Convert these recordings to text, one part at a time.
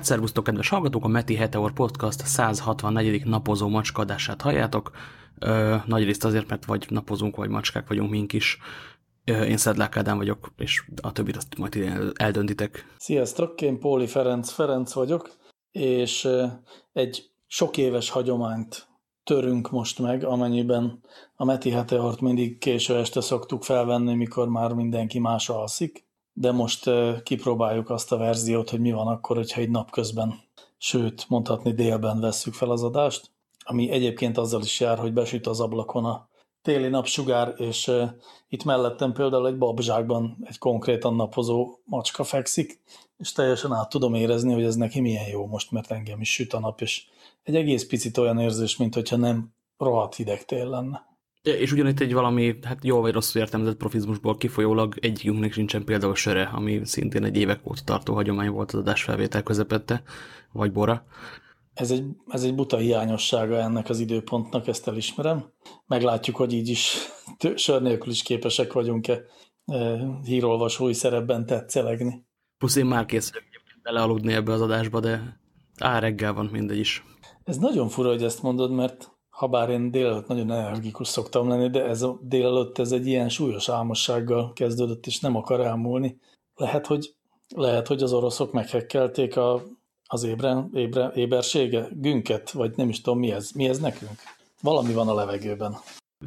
Hát szervusztok, kedves hallgatók, a Meti Heteor Podcast 164. napozó macskadását halljátok. Ö, nagy részt azért, mert vagy napozunk, vagy macskák vagyunk mink is. Ö, én Szedlák Ádám vagyok, és a többit azt majd eldöntitek. Sziasztok, én Póli Ferenc Ferenc vagyok, és egy sok éves hagyományt törünk most meg, amennyiben a Meti Heteort mindig késő este szoktuk felvenni, mikor már mindenki más alszik de most kipróbáljuk azt a verziót, hogy mi van akkor, hogyha egy napközben, sőt, mondhatni délben vesszük fel az adást, ami egyébként azzal is jár, hogy besüt az ablakon a téli napsugár, és itt mellettem például egy babzsákban egy konkrétan napozó macska fekszik, és teljesen át tudom érezni, hogy ez neki milyen jó most, mert engem is süt a nap, és egy egész picit olyan érzés, mint hogyha nem rohadt hideg tél lenne. És ugyanitt egy valami, hát jól vagy rosszul értelmezett profizmusból kifolyólag egyikünknek sincsen például söre, ami szintén egy évek óta tartó hagyomány volt az adásfelvétel közepette, vagy bora. Ez egy, ez egy buta hiányossága ennek az időpontnak, ezt elismerem. Meglátjuk, hogy így is sör nélkül is képesek vagyunk-e e, hírolvasói szerepben tetszelegni. Plusz én már kész vagyok belealudni ebbe az adásba, de á, reggel van mindegy is. Ez nagyon fura, hogy ezt mondod, mert ha bár én délelőtt nagyon energikus szoktam lenni, de ez a délelőtt ez egy ilyen súlyos álmossággal kezdődött, és nem akar elmúlni. Lehet, hogy, lehet, hogy az oroszok meghekkelték a, az ébre, ébre, ébersége, günket, vagy nem is tudom, mi ez, mi ez nekünk? Valami van a levegőben.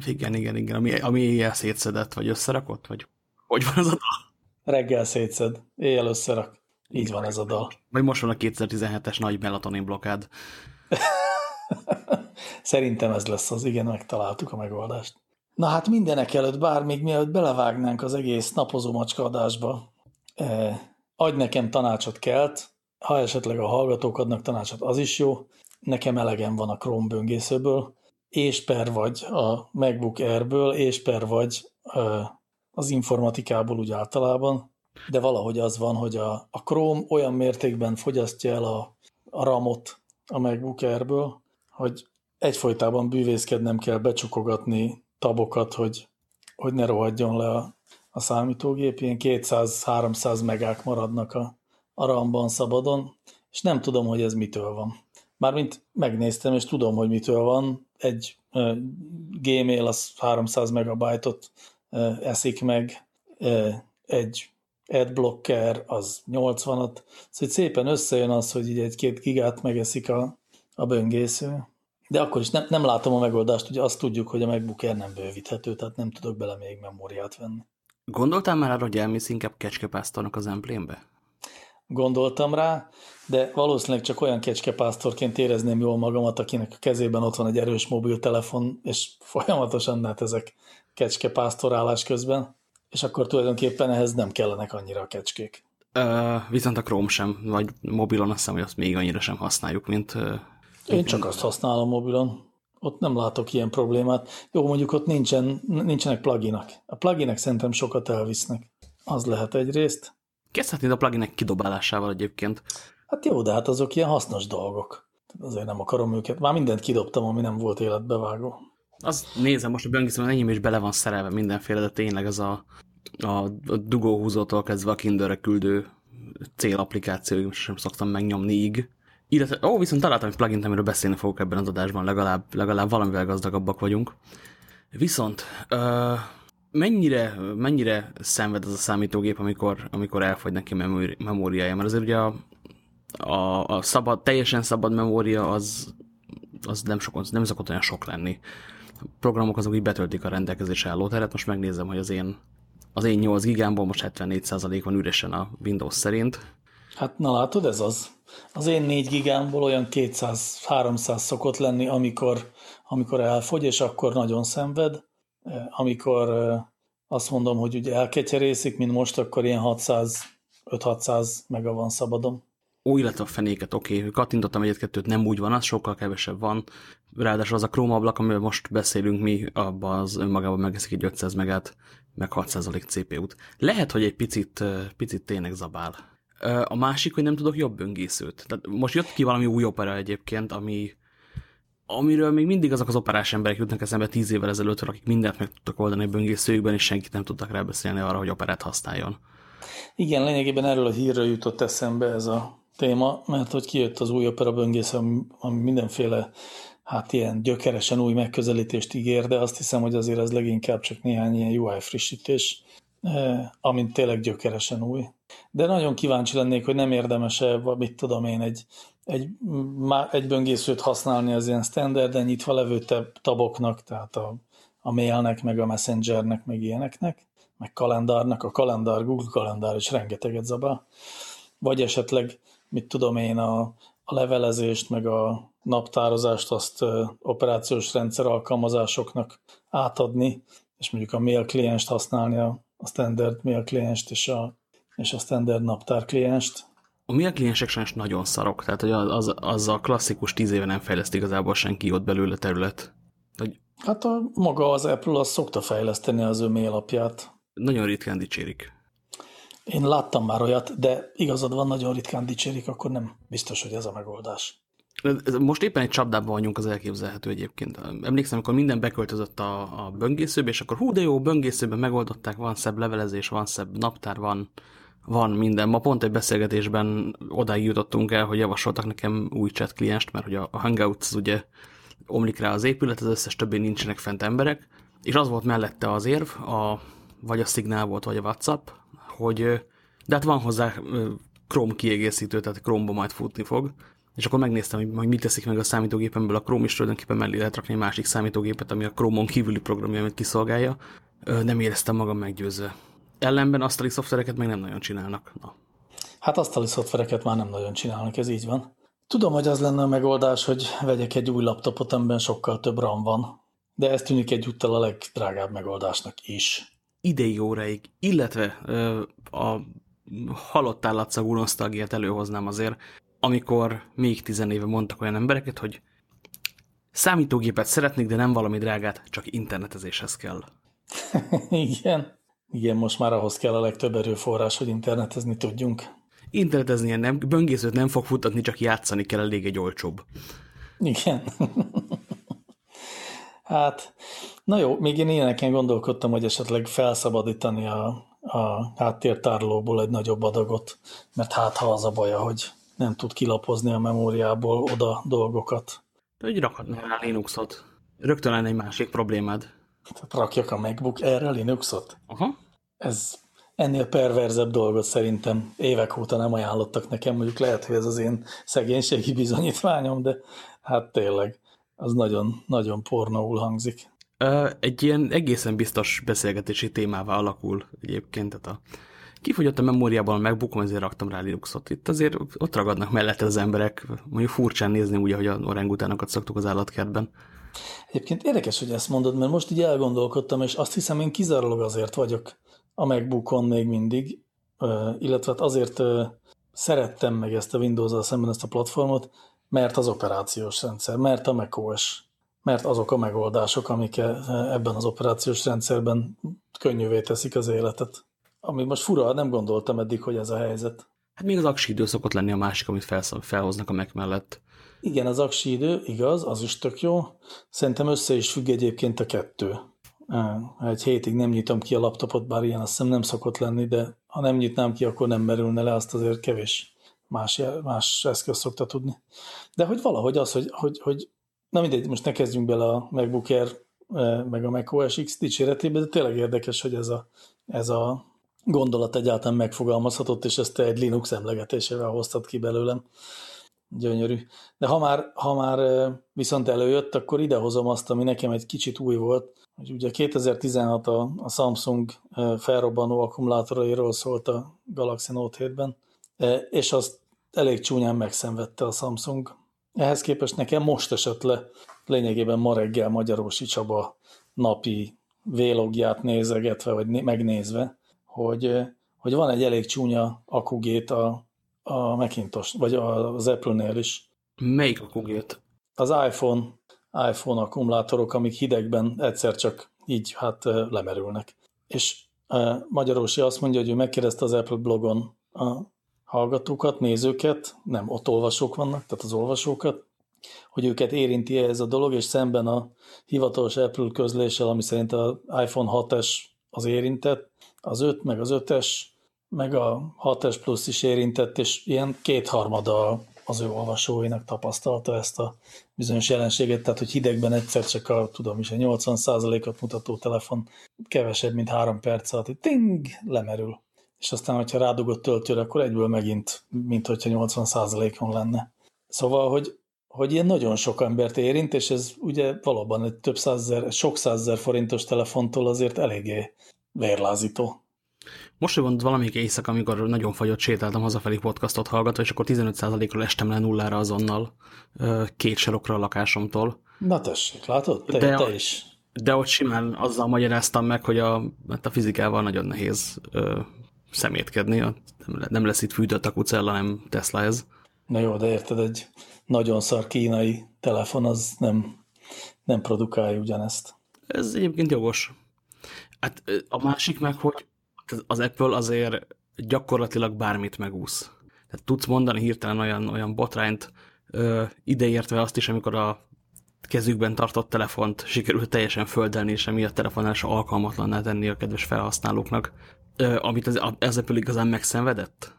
Igen, igen, igen, ami, ami éjjel szétszedett, vagy összerakott, vagy hogy van az a dal? Reggel szétszed, éjjel összerak. Így van ez a dal. Vagy most van a 2017-es nagy melatonin blokád. Szerintem ez lesz az, igen, megtaláltuk a megoldást. Na hát mindenek előtt, bár még mielőtt belevágnánk az egész napozó macska eh, adj nekem tanácsot kelt, ha esetleg a hallgatók adnak tanácsot, az is jó. Nekem elegem van a Chrome böngészőből, és per vagy a MacBook Airből, és per vagy eh, az informatikából úgy általában, de valahogy az van, hogy a, a Chrome olyan mértékben fogyasztja el a, a RAM-ot a MacBook Airből, hogy egyfolytában bűvészkednem kell becsukogatni tabokat, hogy, hogy ne rohadjon le a, a számítógép. Ilyen 200-300 megák maradnak a, a RAM-ban szabadon, és nem tudom, hogy ez mitől van. Mármint megnéztem, és tudom, hogy mitől van. Egy uh, Gmail az 300 megabajtot uh, eszik meg, uh, egy adblocker az 80-at, szóval szépen összejön az, hogy így egy-két gigát megeszik a, a böngésző. De akkor is nem, nem látom a megoldást, ugye azt tudjuk, hogy a MacBook Air nem bővíthető, tehát nem tudok bele még memóriát venni. Gondoltál már arra, hogy elmész inkább kecskepásztornak az emplénbe? Gondoltam rá, de valószínűleg csak olyan kecskepásztorként érezném jól magamat, akinek a kezében ott van egy erős mobiltelefon, és folyamatosan ezek kecskepásztorálás közben, és akkor tulajdonképpen ehhez nem kellenek annyira a kecskék. Uh, viszont a Chrome sem, vagy mobilon azt hiszem, hogy azt még annyira sem használjuk, mint, én csak azt használom mobilon. Ott nem látok ilyen problémát. Jó, mondjuk ott nincsen, nincsenek pluginak. A pluginek szerintem sokat elvisznek. Az lehet egyrészt. Kezdhetnéd a pluginek kidobálásával egyébként. Hát jó, de hát azok ilyen hasznos dolgok. Azért nem akarom őket. Már mindent kidobtam, ami nem volt életbevágó. Az nézem, most a böngészőben enyém is bele van szerelve mindenféle, de tényleg ez a, a, a dugóhúzótól kezdve a Kinderre küldő célapplikáció, sem szoktam megnyomni így. Illetve, ó, viszont találtam egy plugin amiről beszélni fogok ebben az adásban, legalább, legalább valamivel gazdagabbak vagyunk. Viszont uh, mennyire, mennyire szenved az a számítógép, amikor, amikor elfogy neki memóri, memóriája? Mert azért ugye a, a, a szabad, teljesen szabad memória az, az nem, sok, nem szokott olyan sok lenni. A programok azok így betöltik a rendelkezésre álló teret. Most megnézem, hogy az én, az én 8 gigámból most 74% van üresen a Windows szerint. Hát na látod, ez az. Az én 4 gigámból olyan 200-300 szokott lenni, amikor, amikor elfogy, és akkor nagyon szenved. Amikor azt mondom, hogy ugye elketyerészik, mint most, akkor ilyen 600 5-600 mega van szabadon. Ó, illetve a fenéket, oké, okay. kattintottam egyet-kettőt, nem úgy van, az sokkal kevesebb van. Ráadásul az a Chrome ablak, amivel most beszélünk mi, abban az önmagában megeszik egy 500 megát, meg 6% CPU-t. Lehet, hogy egy picit, picit tényleg zabál. A másik, hogy nem tudok jobb böngészőt. Tehát most jött ki valami új opera egyébként, ami, amiről még mindig azok az operás emberek jutnak eszembe tíz évvel ezelőtt, akik mindent meg tudtak oldani a böngészőjükben, és senkit nem tudtak rábeszélni arra, hogy operát használjon. Igen, lényegében erről a hírről jutott eszembe ez a téma, mert hogy kijött az új opera böngész, ami, mindenféle hát ilyen gyökeresen új megközelítést ígér, de azt hiszem, hogy azért ez leginkább csak néhány ilyen UI frissítés, amint tényleg gyökeresen új. De nagyon kíváncsi lennék, hogy nem érdemes-e, mit tudom én, egy, egy, egy böngészőt használni az ilyen standarden nyitva levő taboknak, tehát a, a mailnek, meg a messengernek, meg ilyeneknek, meg kalendárnak, a kalendár, Google kalendár is rengeteget zabál, vagy esetleg, mit tudom én, a, a levelezést, meg a naptározást azt operációs rendszer alkalmazásoknak átadni, és mondjuk a mail klienst használni, a, a standard mail klienst és a, és a standard naptár klienst. A mail kliensek sajnos nagyon szarok, tehát hogy az, az a klasszikus tíz éve nem fejleszt igazából senki ott belőle terület. Hogy hát a, maga az Apple az szokta fejleszteni az ő mail apját. Nagyon ritkán dicsérik. Én láttam már olyat, de igazad van, nagyon ritkán dicsérik, akkor nem biztos, hogy ez a megoldás. Most éppen egy csapdában vagyunk az elképzelhető egyébként. Emlékszem, amikor minden beköltözött a, a böngészőbe, és akkor hú, de jó, böngészőben megoldották, van szebb levelezés, van szebb naptár, van, van minden. Ma pont egy beszélgetésben odáig jutottunk el, hogy javasoltak nekem új chat klienst, mert hogy a, a Hangouts ugye omlik rá az épület, az összes többé nincsenek fent emberek, és az volt mellette az érv, a, vagy a Signal volt, vagy a WhatsApp, hogy de hát van hozzá Chrome kiegészítő, tehát Chrome-ba majd futni fog, és akkor megnéztem, hogy mit teszik meg a számítógépemből a Chrome, és tulajdonképpen mellé lehet rakni egy másik számítógépet, ami a Chrome-on kívüli programja, amit kiszolgálja. Nem éreztem magam meggyőzve. Ellenben asztali szoftvereket meg nem nagyon csinálnak. Na. Hát asztali szoftvereket már nem nagyon csinálnak, ez így van. Tudom, hogy az lenne a megoldás, hogy vegyek egy új laptopot, amiben sokkal több RAM van, de ez tűnik egyúttal a legdrágább megoldásnak is. Idei óráig, illetve a halott állatszagú nosztalgiát előhoznám azért, amikor még tizenéve mondtak olyan embereket, hogy számítógépet szeretnék, de nem valami drágát, csak internetezéshez kell. Igen. Igen, most már ahhoz kell a legtöbb erőforrás, hogy internetezni tudjunk. Internetezni nem, böngészőt nem fog futatni, csak játszani kell, elég egy olcsóbb. Igen. hát, na jó, még én ilyeneken gondolkodtam, hogy esetleg felszabadítani a, a háttértárolóból egy nagyobb adagot, mert hát ha az a baja, hogy nem tud kilapozni a memóriából oda dolgokat. De hogy rakhatnál rá Linuxot. Rögtön lenne egy másik problémád. Tehát rakjak a MacBook erre Linuxot? Aha. Ez ennél perverzebb dolgot szerintem évek óta nem ajánlottak nekem, mondjuk lehet, hogy ez az én szegénységi bizonyítványom, de hát tényleg, az nagyon, nagyon pornóul hangzik. Egy ilyen egészen biztos beszélgetési témává alakul egyébként, tehát a kifogyott a memóriában megbukom, ezért raktam rá Linuxot. Itt azért ott ragadnak mellette az emberek, mondjuk furcsán nézni úgy, ahogy a orangutánokat szoktuk az állatkertben. Egyébként érdekes, hogy ezt mondod, mert most így elgondolkodtam, és azt hiszem, én kizárólag azért vagyok a megbukon még mindig, illetve hát azért szerettem meg ezt a Windows-al szemben ezt a platformot, mert az operációs rendszer, mert a macOS, mert azok a megoldások, amik ebben az operációs rendszerben könnyűvé teszik az életet. Ami most fura, nem gondoltam eddig, hogy ez a helyzet. Hát még az aksi idő szokott lenni a másik, amit felhoznak a meg mellett. Igen, az aksi idő, igaz, az is tök jó. Szerintem össze is függ egyébként a kettő. Egy hétig nem nyitom ki a laptopot, bár ilyen azt hiszem nem szokott lenni, de ha nem nyitnám ki, akkor nem merülne le, azt azért kevés más, más eszköz szokta tudni. De hogy valahogy az, hogy, hogy, hogy na mindegy, most ne kezdjünk bele a MacBook Air meg a macOS X dicséretébe, de tényleg érdekes, hogy ez a, ez a gondolat egyáltalán megfogalmazhatott, és ezt egy Linux emlegetésével hoztad ki belőlem. Gyönyörű. De ha már, ha már viszont előjött, akkor idehozom azt, ami nekem egy kicsit új volt, hogy ugye 2016 a, a Samsung felrobbanó akkumulátorairól szólt a Galaxy Note 7-ben, és azt elég csúnyán megszenvedte a Samsung. Ehhez képest nekem most esett le lényegében ma reggel Magyarósi Csaba napi vélogját nézegetve, vagy megnézve, hogy, hogy van egy elég csúnya akugét a, a Macintosh, vagy az Apple-nél is. Melyik akugét? Az iPhone, iPhone akkumulátorok, amik hidegben egyszer csak így hát lemerülnek. És Magyarósi azt mondja, hogy ő megkérdezte az Apple blogon a hallgatókat, nézőket, nem, ott olvasók vannak, tehát az olvasókat, hogy őket érinti -e ez a dolog, és szemben a hivatalos Apple közléssel, ami szerint az iPhone 6-es az érintett, az 5 meg az 5-es meg a 6S Plus is érintett, és ilyen kétharmada az ő olvasóinak tapasztalta ezt a bizonyos jelenséget, tehát hogy hidegben egyszer csak a, tudom is, a 80%-ot mutató telefon kevesebb, mint három perc alatt, hogy ting, lemerül. És aztán, hogyha rádugott töltőre, akkor egyből megint, mint hogyha 80%-on lenne. Szóval, hogy, hogy ilyen nagyon sok embert érint, és ez ugye valóban egy több százezer, sok százezer forintos telefontól azért eléggé vérlázító. Most volt valamelyik éjszaka, amikor nagyon fagyott sétáltam hazafelé podcastot hallgatva, és akkor 15%-ról estem le nullára azonnal két sarokra a lakásomtól. Na tessék, látod? Te, de, te is. De ott simán azzal magyaráztam meg, hogy a, hát a fizikával nagyon nehéz ö, szemétkedni. Nem lesz itt fűtött a kucella, nem Tesla ez. Na jó, de érted, egy nagyon szar kínai telefon az nem, nem produkálja ugyanezt. Ez egyébként jogos. Hát a másik meg, hogy az Apple azért gyakorlatilag bármit megúsz. Tehát tudsz mondani hirtelen olyan, olyan botrányt, ö, ideértve azt is, amikor a kezükben tartott telefont sikerült teljesen földelni, és emiatt telefonálásra alkalmatlanná tenni a kedves felhasználóknak, ö, amit az, az Apple igazán megszenvedett?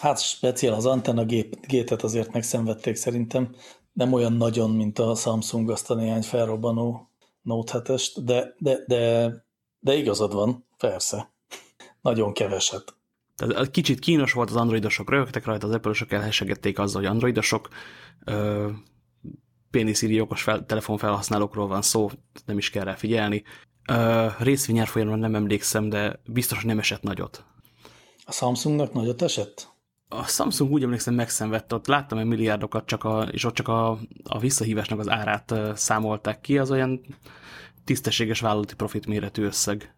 Hát speciál az antenna gép, gétet azért megszenvedték szerintem. Nem olyan nagyon, mint a Samsung azt a néhány felrobbanó Note 7 de, de, de, de igazad van, persze. Nagyon keveset. Tehát kicsit kínos volt az androidosok, rögtek rajta, az Apple-osok elhessegették azzal, hogy androidosok, ö, péniszíri okos fel, telefonfelhasználókról van szó, nem is kell rá figyelni. Ö, részvényárfolyamon nem emlékszem, de biztos nem esett nagyot. A Samsungnak nagyot esett? A Samsung úgy emlékszem megszenvedte, ott láttam egy milliárdokat, csak a, és ott csak a, a visszahívásnak az árát számolták ki, az olyan tisztességes vállalati profit méretű összeg.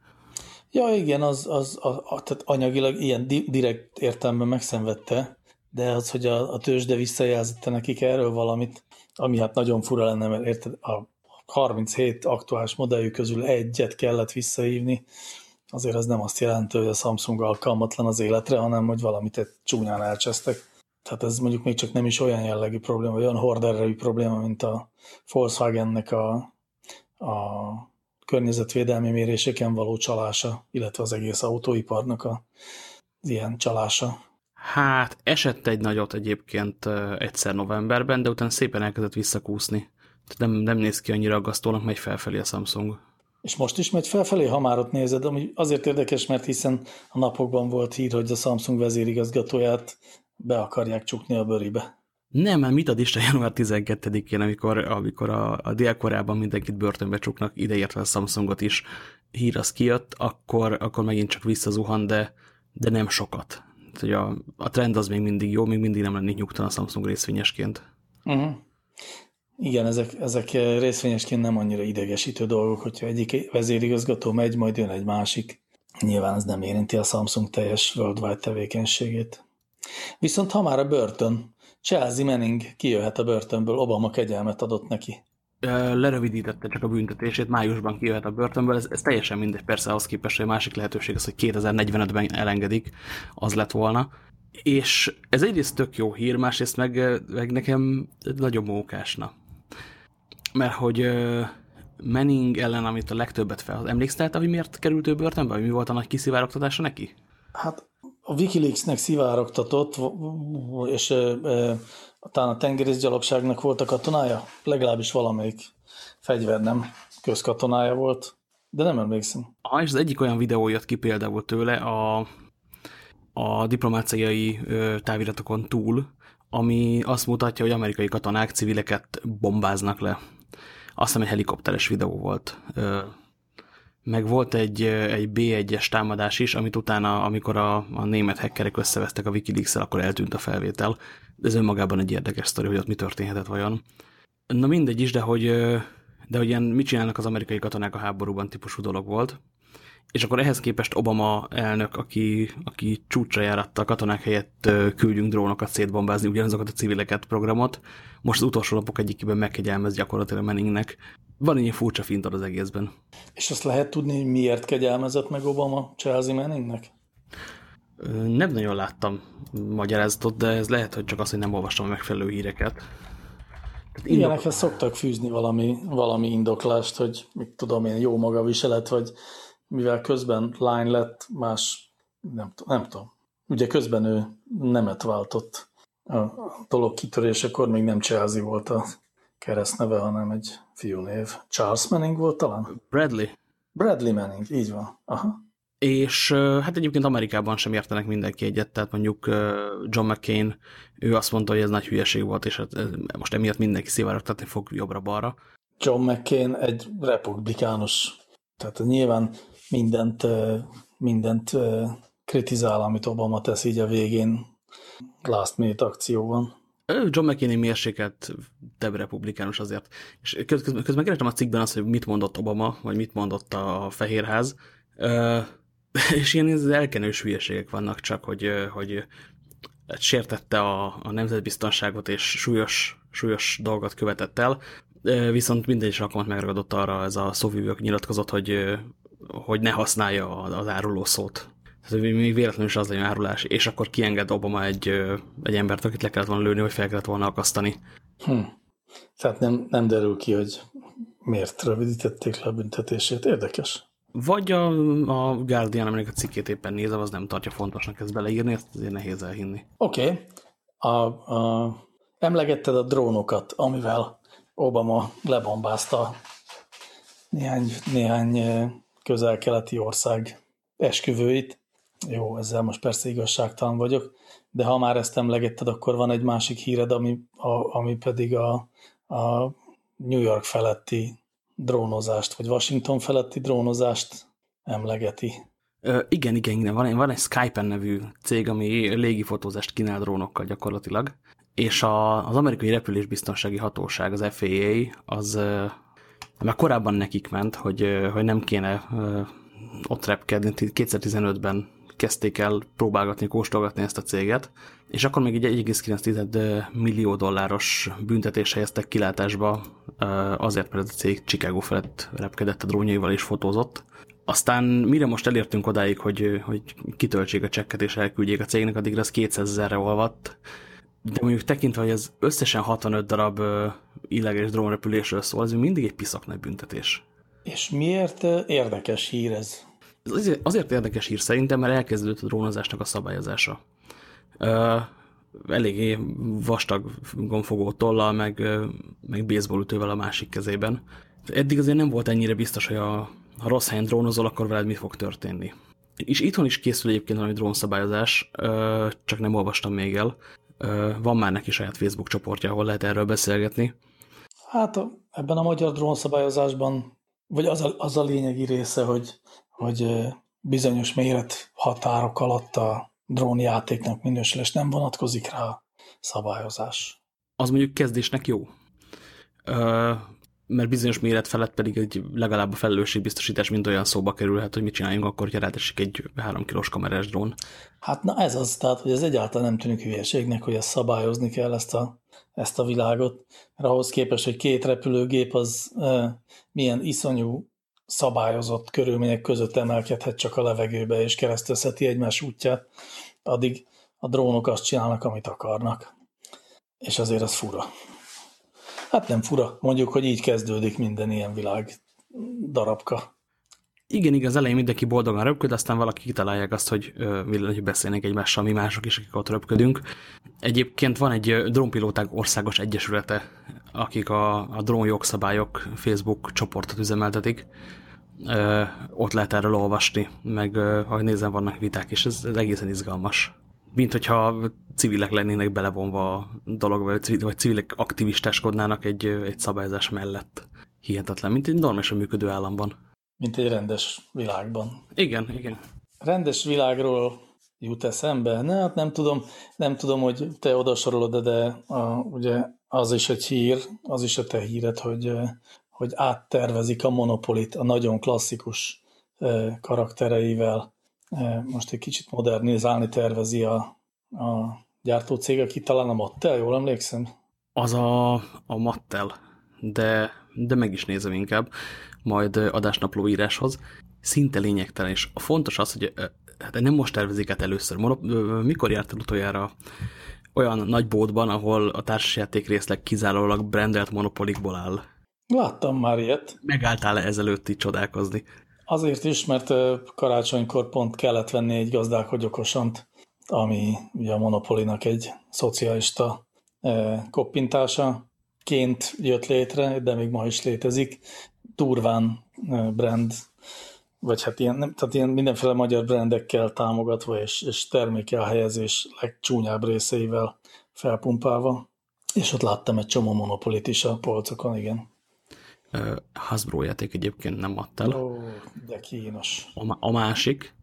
Ja, igen, az, az, az, az tehát anyagilag ilyen di, direkt értelemben megszenvedte, de az, hogy a, a tőzsde visszajelzette nekik erről valamit, ami hát nagyon fura lenne, mert érted, a 37 aktuális modelljük közül egyet kellett visszahívni, azért az nem azt jelenti, hogy a Samsung alkalmatlan az életre, hanem hogy valamit egy csúnyán elcsesztek. Tehát ez mondjuk még csak nem is olyan jellegű probléma, olyan horderejű probléma, mint a Volkswagennek a, a környezetvédelmi méréseken való csalása, illetve az egész autóiparnak a ilyen csalása. Hát esett egy nagyot egyébként egyszer novemberben, de utána szépen elkezdett visszakúszni. Nem, nem néz ki annyira aggasztónak, megy felfelé a Samsung. És most is megy felfelé, ha már ott nézed, ami azért érdekes, mert hiszen a napokban volt hír, hogy a Samsung vezérigazgatóját be akarják csukni a bőribe. Nem, mert mit ad Isten január 12-én, amikor, amikor a, a Dél-Koreában mindenkit börtönbe csuknak, ideértve a Samsungot is, hír az kijött, akkor, akkor megint csak visszazuhan, de, de nem sokat. hogy a, a trend az még mindig jó, még mindig nem lennék nyugtalan a Samsung részvényesként. Uh -huh. Igen, ezek, ezek részvényesként nem annyira idegesítő dolgok, hogyha egyik vezérigazgató megy, majd jön egy másik. Nyilván ez nem érinti a Samsung teljes worldwide tevékenységét. Viszont ha már a börtön, Chelsea Manning kijöhet a börtönből, Obama kegyelmet adott neki. Lerövidítette csak a büntetését, májusban kijöhet a börtönből, ez, ez teljesen mindegy, persze ahhoz képest, hogy a másik lehetőség az, hogy 2045-ben elengedik, az lett volna. És ez egyrészt tök jó hír, másrészt meg, meg nekem nagyon mókásna. Mert hogy Manning ellen, amit a legtöbbet fel. Emlékszel, hogy miért került ő börtönbe? Vagy mi volt a nagy kiszivárogtatása neki? Hát a Wikileaksnek szivárogtatott, és talán a tengerészgyalogságnak volt a katonája, legalábbis valamelyik fegyver nem közkatonája volt, de nem emlékszem. Ah, és az egyik olyan videó jött ki például tőle a, a diplomáciai táviratokon túl, ami azt mutatja, hogy amerikai katonák civileket bombáznak le. Azt hiszem, egy helikopteres videó volt meg volt egy, egy B1-es támadás is, amit utána, amikor a, a német hackerek összevesztek a wikileaks akkor eltűnt a felvétel. Ez önmagában egy érdekes sztori, hogy ott mi történhetett vajon. Na mindegy is, de hogy, de hogy ilyen mit csinálnak az amerikai katonák a háborúban típusú dolog volt. És akkor ehhez képest Obama elnök, aki, aki csúcsra járatta a katonák helyett küldjünk drónokat szétbombázni, ugyanazokat a civileket programot, most az utolsó napok egyikében megkegyelmez gyakorlatilag Manningnek. Van egy furcsa fintor az egészben. És azt lehet tudni, hogy miért kegyelmezett meg Obama Chelsea Manningnek? Nem nagyon láttam magyarázatot, de ez lehet, hogy csak az, hogy nem olvastam a megfelelő híreket. Ilyenekhez szoktak fűzni valami, valami indoklást, hogy mit tudom én, jó maga viselet, vagy mivel közben line lett, más, nem, nem tudom. ugye közben ő nemet váltott a dolog kitörésekor, még nem Chelsea volt a keresztneve, hanem egy fiúnév. Charles Manning volt talán? Bradley. Bradley Manning, így van. Aha. És hát egyébként Amerikában sem értenek mindenki egyet, tehát mondjuk John McCain, ő azt mondta, hogy ez nagy hülyeség volt, és hát most emiatt mindenki szivárogtatni fog jobbra-balra. John McCain egy republikánus, tehát nyilván mindent, mindent kritizál, amit Obama tesz így a végén last minute akcióban. John McCain mérsékelt több republikánus azért. És közben, közben kerestem a cikkben azt, hogy mit mondott Obama, vagy mit mondott a Fehérház, és ilyen elkenős hülyeségek vannak csak, hogy, hogy sértette a, a nemzetbiztonságot, és súlyos, súlyos dolgot követett el, viszont minden is alkalmat megragadott arra ez a szóvívők nyilatkozott, hogy, hogy ne használja az áruló szót. Tehát még véletlenül is az legyen árulás, és akkor kienged Obama egy, egy embert, akit le kellett volna lőni, vagy fel kellett volna akasztani. Hm. Tehát nem, nem derül ki, hogy miért rövidítették le a büntetését. Érdekes. Vagy a, a Guardian, aminek a cikkét éppen nézem, az nem tartja fontosnak ezt beleírni, ezt azért nehéz elhinni. Oké. Okay. A, a, emlegetted a drónokat, amivel Obama lebombázta néhány, néhány közel-keleti ország esküvőit. Jó, ezzel most persze igazságtalan vagyok, de ha már ezt emlegetted, akkor van egy másik híred, ami, a, ami pedig a, a New York feletti drónozást, vagy Washington feletti drónozást emlegeti. Ö, igen, igen, igen. Van, van egy Skype nevű cég, ami légifotózást kínál drónokkal gyakorlatilag, és a, az amerikai repülésbiztonsági hatóság, az FAA, az már korábban nekik ment, hogy, hogy nem kéne ott repkedni. 2015-ben kezdték el próbálgatni, kóstolgatni ezt a céget, és akkor még egy 1,9 millió dolláros büntetés helyeztek kilátásba azért, mert ez a cég Chicago felett repkedett a drónjaival és fotózott. Aztán mire most elértünk odáig, hogy, hogy kitöltsék a csekket és elküldjék a cégnek, addigra az 200 ezerre olvadt. De mondjuk tekintve, hogy ez összesen 65 darab illegális drónrepülésről szól, ez mindig egy piszak nagy büntetés. És miért érdekes hír ez? Ez azért, azért érdekes hír szerintem, mert elkezdődött a drónozásnak a szabályozása. Uh, eléggé vastag gomfogó tollal, meg, meg baseballütővel a másik kezében. Eddig azért nem volt ennyire biztos, hogy a, ha rossz helyen drónozol, akkor veled mi fog történni. És itthon is készül egyébként valami drónszabályozás, csak nem olvastam még el. Van már neki saját Facebook csoportja, ahol lehet erről beszélgetni. Hát ebben a magyar drónszabályozásban, vagy az a, az a lényegi része, hogy hogy bizonyos méret határok alatt a drónjátéknak minősülés nem vonatkozik rá a szabályozás. Az mondjuk kezdésnek jó. Mert bizonyos méret felett pedig egy legalább a felelősségbiztosítás mind olyan szóba kerülhet, hogy mit csináljunk akkor, hogy rátesik egy három kilós kamerás drón. Hát na ez az, tehát hogy ez egyáltalán nem tűnik hülyeségnek, hogy ezt szabályozni kell ezt a, ezt a világot, mert ahhoz képest, hogy két repülőgép az e, milyen iszonyú szabályozott körülmények között emelkedhet csak a levegőbe, és keresztezheti egymás útját, addig a drónok azt csinálnak, amit akarnak. És azért az fura. Hát nem fura, mondjuk, hogy így kezdődik minden ilyen világ darabka. Igen, igaz, elején mindenki boldogan röpköd, aztán valaki kitalálják azt, hogy, hogy beszélnek egymással, mi mások is, akik ott röpködünk. Egyébként van egy drónpilóták országos egyesülete, akik a, a drón jogszabályok Facebook csoportot üzemeltetik. Ö, ott lehet erről olvasni, meg ahogy nézem, vannak viták, és ez, ez egészen izgalmas. Mint hogyha civilek lennének belevonva a dologba, vagy civilek aktivistáskodnának egy, egy szabályozás mellett. Hihetetlen, mint egy normálisan működő államban. Mint egy rendes világban. Igen, igen. Rendes világról jut eszembe? Ne, hát nem tudom, nem tudom, hogy te odasorolod, de a, ugye az is egy hír, az is a te híred, hogy, hogy áttervezik a monopolit a nagyon klasszikus karaktereivel. Most egy kicsit modernizálni tervezi a, a gyártócég, aki talán a Mattel, jól emlékszem? Az a, a Mattel, de, de meg is nézem inkább, majd adásnapló íráshoz. Szinte lényegtelen, és a fontos az, hogy hát nem most tervezik át először. Mikor jártál utoljára olyan nagy bódban, ahol a társasjáték részleg kizárólag brandelt monopolikból áll? Láttam már ilyet. Megálltál-e ezelőtt így csodálkozni? Azért is, mert karácsonykor pont kellett venni egy gazdálkodj okosant, ami ugye a Monopolinak egy szocialista koppintása ként jött létre, de még ma is létezik. Turván brand, vagy hát ilyen, nem, tehát ilyen mindenféle magyar brandekkel támogatva, és, és terméke helyezés legcsúnyább részeivel felpumpálva. És ott láttam egy csomó monopolit is a polcokon, igen. Hasbro játék egyébként nem adta el. Ó, de kínos. A, a másik.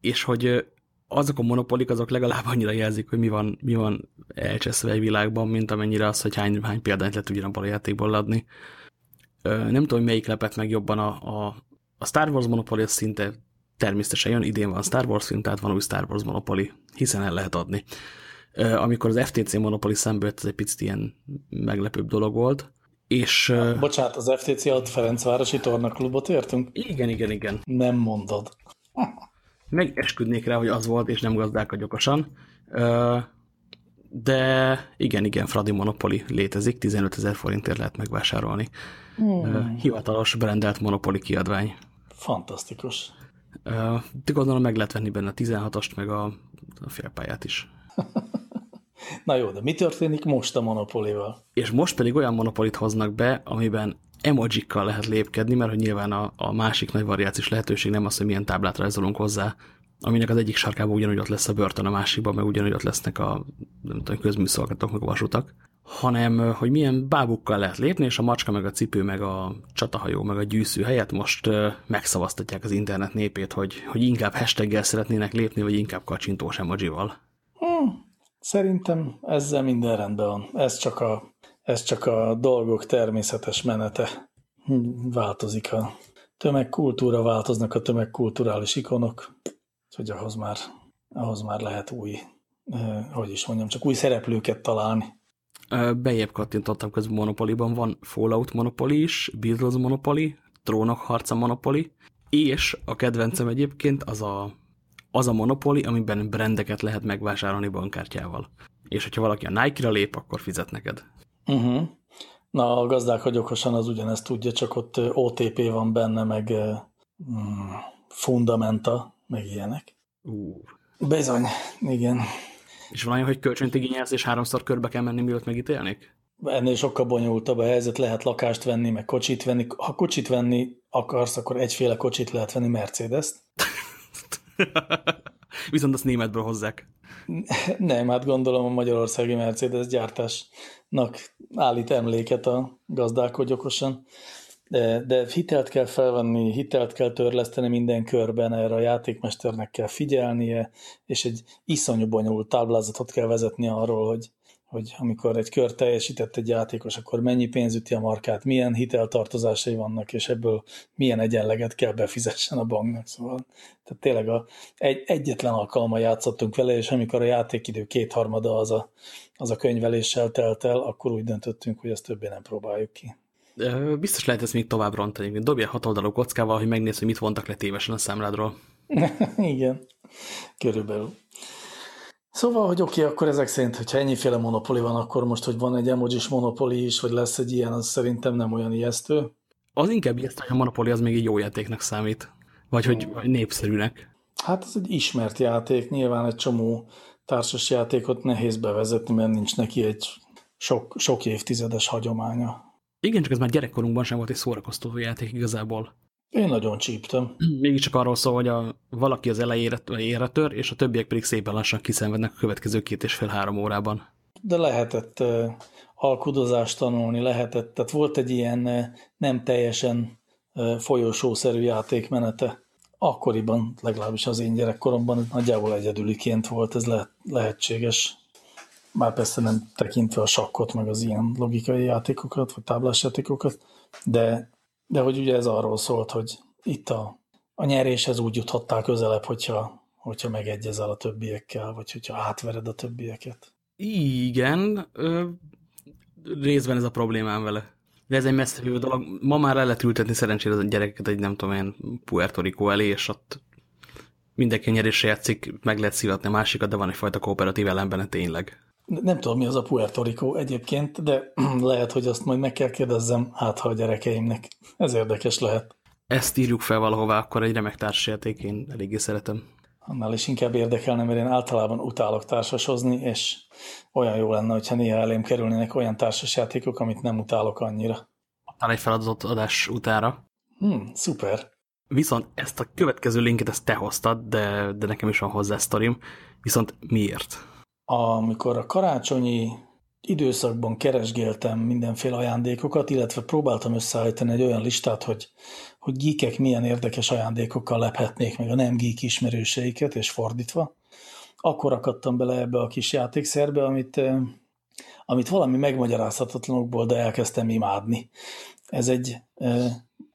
És hogy azok a monopolik, azok legalább annyira jelzik, hogy mi van, mi van elcseszve egy világban, mint amennyire az, hogy hány, hány példányt le tudjon abban a játékból adni. Nem tudom, melyik lepett meg jobban a, a, a Star Wars Monopoly, az szinte természetesen jön, idén van Star Wars film, tehát van új Star Wars Monopoly, hiszen el lehet adni. Amikor az FTC Monopoly szembe jött, ez egy picit ilyen meglepőbb dolog volt. És, Bocsánat, az FTC alatt Ferencvárosi Tornaklubot értünk? Igen, igen, igen. Nem mondod. Megesküdnék rá, hogy az volt, és nem gazdálkodjokosan. De igen, igen, Fradi Monopoly létezik, 15 ezer forintért lehet megvásárolni. Hmm. Hivatalos, brandelt Monopoly kiadvány. Fantasztikus. De gondolom meg lehet venni benne a 16-ost, meg a, a félpályát is. Na jó, de mi történik most a monopolival? És most pedig olyan monopolit hoznak be, amiben emojikkal lehet lépkedni, mert hogy nyilván a, a másik nagy variációs lehetőség nem az, hogy milyen táblát rajzolunk hozzá, aminek az egyik sarkában ugyanúgy ott lesz a börtön, a másikban meg ugyanúgy ott lesznek a nem tudom, közműszolgatók, meg a vasutak, hanem hogy milyen bábukkal lehet lépni, és a macska, meg a cipő, meg a csatahajó, meg a gyűszű helyett most megszavaztatják az internet népét, hogy, hogy inkább hashtaggel szeretnének lépni, vagy inkább kacsintós emojival. Hmm. Szerintem ezzel minden rendben van. Ez csak a, ez csak a dolgok természetes menete. Hm, változik a tömegkultúra, változnak a tömegkulturális ikonok, hogy ahhoz már, ahhoz már lehet új, eh, hogy is mondjam, csak új szereplőket találni. Bejebb kattintottam közben Monopoly-ban, van Fallout Monopoly is, Beatles Monopoly, Trónok harca Monopoly, és a kedvencem egyébként az a az a monopoli, amiben brendeket lehet megvásárolni bankkártyával. És hogyha valaki a Nike-ra lép, akkor fizet neked. Uh -huh. Na, a gazdák, hogy okosan az ugyanezt tudja, csak ott OTP van benne, meg mm, fundamenta, meg ilyenek. Uh. Bizony, igen. És van olyan, hogy kölcsönt igényelsz, és háromszor körbe kell menni, mielőtt megítélnék? Ennél sokkal bonyolultabb a helyzet, lehet lakást venni, meg kocsit venni. Ha kocsit venni akarsz, akkor egyféle kocsit lehet venni, Mercedes-t. Viszont azt németből hozzák. Nem, hát gondolom a magyarországi Mercedes gyártásnak állít emléket a gazdálkodj okosan. De, de hitelt kell felvenni, hitelt kell törleszteni minden körben, erre a játékmesternek kell figyelnie, és egy iszonyú bonyolult táblázatot kell vezetni arról, hogy hogy amikor egy kör teljesített egy játékos, akkor mennyi pénz üti a markát, milyen hiteltartozásai vannak, és ebből milyen egyenleget kell befizessen a banknak. Szóval tehát tényleg a, egy, egyetlen alkalommal játszottunk vele, és amikor a játékidő kétharmada az a, az a könyveléssel telt el, akkor úgy döntöttünk, hogy ezt többé nem próbáljuk ki. Biztos lehet ezt még tovább rontani. Dobja hat oldalú kockával, hogy megnéz, hogy mit vontak le tévesen a számládról. Igen, körülbelül. Szóval, hogy oké, okay, akkor ezek szerint, hogyha ennyiféle monopoli van, akkor most, hogy van egy emojis monopoli is, vagy lesz egy ilyen, az szerintem nem olyan ijesztő. Az inkább ijesztő, hogy a monopoli az még egy jó játéknak számít. Vagy hogy népszerűnek. Hát ez egy ismert játék, nyilván egy csomó társas játékot nehéz bevezetni, mert nincs neki egy sok, sok évtizedes hagyománya. Igen, csak ez már gyerekkorunkban sem volt egy szórakoztató játék igazából. Én nagyon csíptem. Mégis csak arról szól, hogy a, valaki az elejére ére tör, és a többiek pedig szépen lassan kiszenvednek a következő két és fél-három órában. De lehetett uh, alkudozást tanulni, lehetett, tehát volt egy ilyen uh, nem teljesen uh, folyosószerű játékmenete. Akkoriban, legalábbis az én gyerekkoromban nagyjából egyedüliként volt ez le, lehetséges. Már persze nem tekintve a sakkot, meg az ilyen logikai játékokat, vagy táblás játékokat, de de hogy ugye ez arról szólt, hogy itt a, a nyeréshez úgy juthattál közelebb, hogyha, hogyha megegyezel a többiekkel, vagy hogyha átvered a többieket. Igen, ö, részben ez a problémám vele. De ez egy messze jövő dolog. Ma már el lehet ültetni szerencsére a gyerekeket egy nem tudom én Puerto Rico elé, és ott mindenki nyerésre játszik, meg lehet szivatni a másikat, de van egyfajta kooperatív elem benne tényleg. Nem tudom, mi az a Puerto Rico egyébként, de lehet, hogy azt majd meg kell kérdezzem, hát ha a gyerekeimnek. Ez érdekes lehet. Ezt írjuk fel valahová, akkor egy remek társasjáték, én eléggé szeretem. annál is inkább érdekelne, mert én általában utálok társasozni, és olyan jó lenne, hogyha néha elém kerülnének olyan társasjátékok, amit nem utálok annyira. Talán egy feladatot adás utára. Hmm, szuper. Viszont ezt a következő linket ezt te hoztad, de, de nekem is van hozzá sztorim. Viszont miért? Amikor a karácsonyi időszakban keresgéltem mindenféle ajándékokat, illetve próbáltam összeállítani egy olyan listát, hogy, hogy geekek milyen érdekes ajándékokkal lephetnék meg a nem geek ismerőseiket, és fordítva, akkor akadtam bele ebbe a kis játékszerbe, amit, amit valami megmagyarázhatatlanokból, de elkezdtem imádni. Ez egy,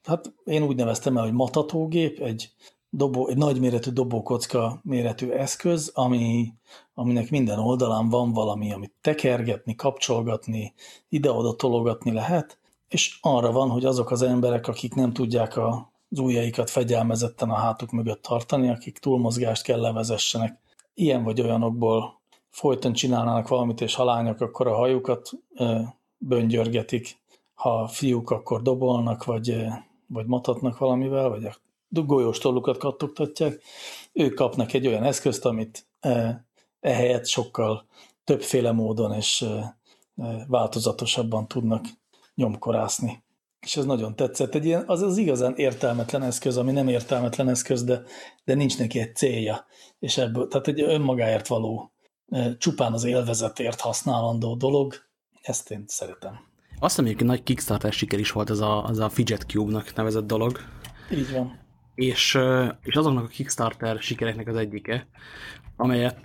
hát én úgy neveztem el, hogy matatógép, egy, dobó, egy nagyméretű dobókocka méretű eszköz, ami, aminek minden oldalán van valami, amit tekergetni, kapcsolgatni, ide-oda tologatni lehet, és arra van, hogy azok az emberek, akik nem tudják az ujjaikat fegyelmezetten a hátuk mögött tartani, akik túlmozgást kell levezessenek, ilyen vagy olyanokból folyton csinálnának valamit, és ha lányok, akkor a hajukat böngyörgetik, ha fiúk, akkor dobolnak, vagy, vagy matatnak valamivel, vagy a golyós tollukat kattogtatják, ők kapnak egy olyan eszközt, amit ehelyett sokkal többféle módon és változatosabban tudnak nyomkorászni. És ez nagyon tetszett. Egy ilyen, az az igazán értelmetlen eszköz, ami nem értelmetlen eszköz, de, de nincs neki egy célja. És ebből, tehát egy önmagáért való, csupán az élvezetért használandó dolog, ezt én szeretem. Azt hiszem, hogy nagy Kickstarter siker is volt ez a, az a Fidget Cube-nak nevezett dolog. Így van. És, és azoknak a Kickstarter sikereknek az egyike, amelyet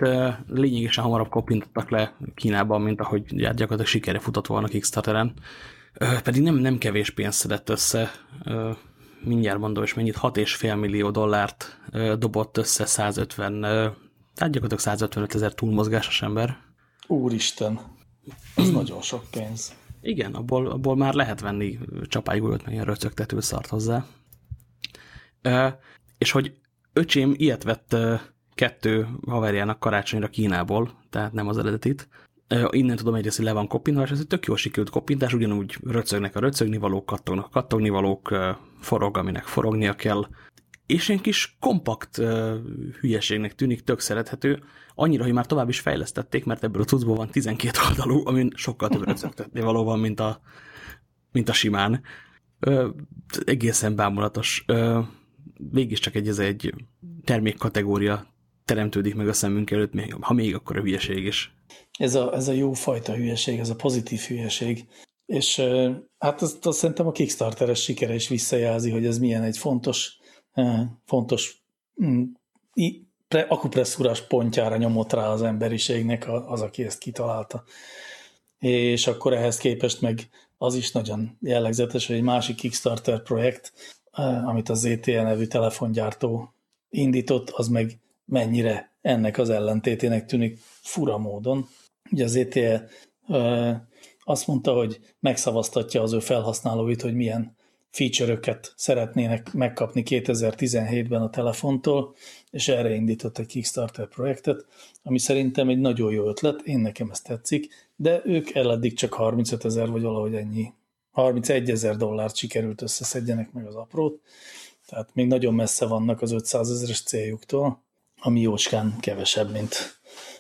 lényegesen hamarabb kopintottak le Kínában, mint ahogy gyakorlatilag sikere futott volna Kickstarteren. Pedig nem, nem kevés pénzt szedett össze, mindjárt mondom, és mennyit, 6,5 millió dollárt dobott össze 150, tehát gyakorlatilag 155 ezer túlmozgásos ember. Úristen, ez nagyon sok pénz. Igen, abból, abból már lehet venni csapálygolyót, meg ilyen röcögtető szart hozzá. És hogy öcsém ilyet vett kettő haverjának karácsonyra Kínából, tehát nem az eredetit. Innen tudom egyrészt, hogy le van kopintva, és ez egy tök jól sikerült kopintás, ugyanúgy röcögnek a röcögnivalók, kattognak a kattognivalók, forog, aminek forognia kell. És egy kis kompakt uh, hülyeségnek tűnik, tök szerethető, annyira, hogy már tovább is fejlesztették, mert ebből a cuccból van 12 oldalú, amin sokkal több röcögtetni való van, mint a, mint a simán. Egészen bámulatos. Uh, csak egy, ez egy termékkategória teremtődik meg a szemünk előtt, még, ha még akkor a hülyeség is. Ez a, ez a jó fajta hülyeség, ez a pozitív hülyeség. És hát azt, azt szerintem a Kickstarteres sikere is visszajelzi, hogy ez milyen egy fontos, fontos mm, akupresszúrás pontjára nyomott rá az emberiségnek az, aki ezt kitalálta. És akkor ehhez képest meg az is nagyon jellegzetes, hogy egy másik Kickstarter projekt, amit a ZTE nevű telefongyártó indított, az meg mennyire ennek az ellentétének tűnik fura módon. Ugye az ETE azt mondta, hogy megszavaztatja az ő felhasználóit, hogy milyen feature-öket szeretnének megkapni 2017-ben a telefontól, és erre indított egy Kickstarter projektet, ami szerintem egy nagyon jó ötlet, én nekem ezt tetszik, de ők eddig csak 35 ezer vagy valahogy ennyi, 31 ezer dollárt sikerült összeszedjenek meg az aprót, tehát még nagyon messze vannak az 500 ezeres céljuktól, ami jócskán kevesebb, mint,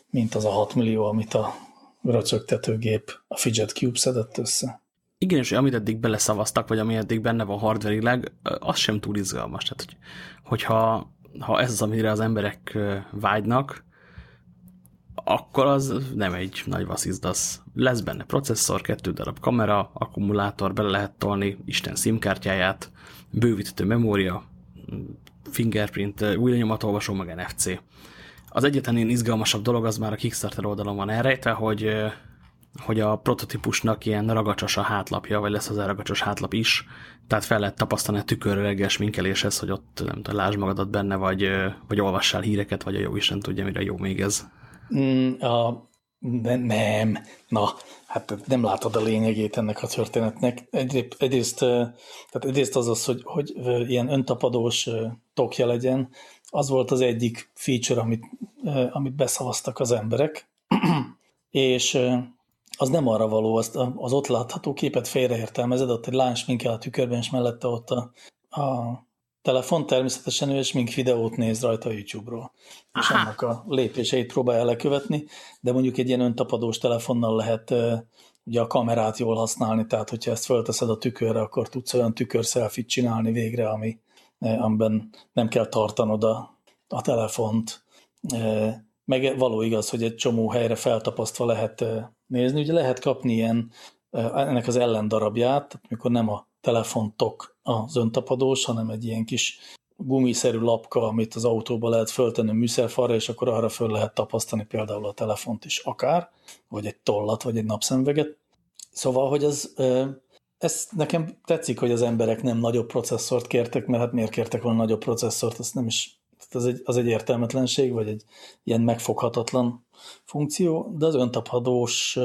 mint az a 6 millió, amit a röcögtetőgép, a Fidget Cube szedett össze. Igen, és amit eddig beleszavaztak, vagy ami eddig benne van hardverileg, az sem túl izgalmas. Tehát, hogy, hogyha ha ez az, amire az emberek vágynak, akkor az nem egy nagy vasszizdasz. Lesz benne processzor, kettő darab kamera, akkumulátor, bele lehet tolni Isten szimkártyáját, bővíthető memória, fingerprint, új lenyomatolvasó, meg NFC. Az egyetlen ilyen izgalmasabb dolog az már a Kickstarter oldalon van elrejtve, hogy, hogy a prototípusnak ilyen ragacsos a hátlapja, vagy lesz hozzá ragacsos hátlap is, tehát fel lehet tapasztalni a tükörre reggel minkeléshez, hogy ott nem tudom, lásd magadat benne, vagy, vagy olvassál híreket, vagy a jó Isten tudja, mire jó még ez. Mm, a, de nem, na, hát nem látod a lényegét ennek a történetnek. Egyrészt, egyrészt, tehát egyrészt az az, hogy, hogy ilyen öntapadós tokja legyen, az volt az egyik feature, amit, amit beszavaztak az emberek, és az nem arra való, azt az ott látható képet félreértelmezed, ott egy lány sminkel a tükörben, és mellette ott a, a telefon, természetesen ő egy smink videót néz rajta a YouTube-ról. És Aha. annak a lépéseit próbálja lekövetni, de mondjuk egy ilyen öntapadós telefonnal lehet ugye a kamerát jól használni, tehát hogyha ezt fölteszed a tükörre, akkor tudsz olyan tükörszelfit csinálni végre, ami, amiben nem kell tartanod a, a telefont. Meg való igaz, hogy egy csomó helyre feltapasztva lehet eh, nézni. Ugye lehet kapni ilyen, ennek az ellendarabját, tehát mikor nem a telefontok az öntapadós, hanem egy ilyen kis gumiszerű lapka, amit az autóba lehet föltenni műszerfalra, és akkor arra föl lehet tapasztani például a telefont is akár, vagy egy tollat, vagy egy napszemüveget. Szóval, hogy ez, ez nekem tetszik, hogy az emberek nem nagyobb processzort kértek, mert hát miért kértek volna nagyobb processzort, azt nem is, tehát az egy, az egy értelmetlenség, vagy egy ilyen megfoghatatlan funkció, de az öntapadós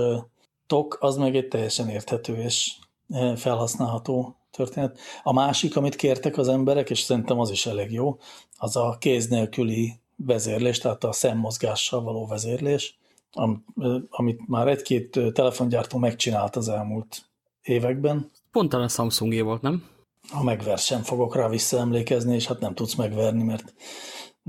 tok az meg egy teljesen érthető és felhasználható történet. A másik, amit kértek az emberek, és szerintem az is elég jó, az a kéz nélküli vezérlés, tehát a szemmozgással való vezérlés, am- amit már egy-két telefongyártó megcsinált az elmúlt években. Pont talán Samsungé volt, nem? Ha megver sem fogok rá visszaemlékezni, és hát nem tudsz megverni, mert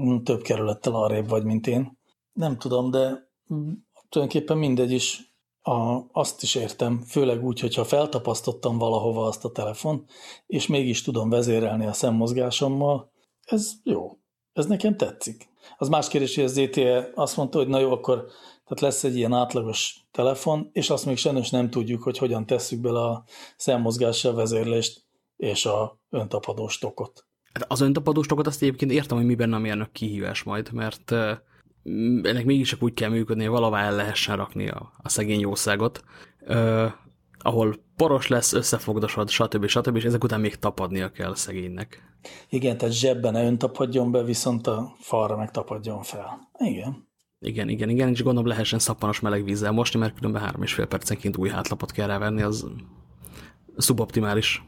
mm, több kerülettel arrébb vagy, mint én. Nem tudom, de mm, tulajdonképpen mindegy is. A, azt is értem, főleg úgy, hogyha feltapasztottam valahova azt a telefon, és mégis tudom vezérelni a szemmozgásommal, ez jó. Ez nekem tetszik. Az más kérdés, hogy az ZTE azt mondta, hogy na jó, akkor tehát lesz egy ilyen átlagos telefon, és azt még sajnos nem tudjuk, hogy hogyan tesszük bele a szemmozgással vezérlést és a öntapadós tokot. Hát az öntapadós tokat azt egyébként értem, hogy mi benne a mérnök kihívás majd, mert ennek mégis csak úgy kell működni, hogy valahová el lehessen rakni a, a szegény jószágot, ö, ahol poros lesz, összefogdosod, stb. stb. és ezek után még tapadnia kell a szegénynek. Igen, tehát zsebben ne öntapadjon be, viszont a falra meg tapadjon fel. Igen. Igen, igen, igen, és gondolom lehessen szappanos meleg vízzel mosni, mert különben három és fél percenként új hátlapot kell rávenni, az szuboptimális.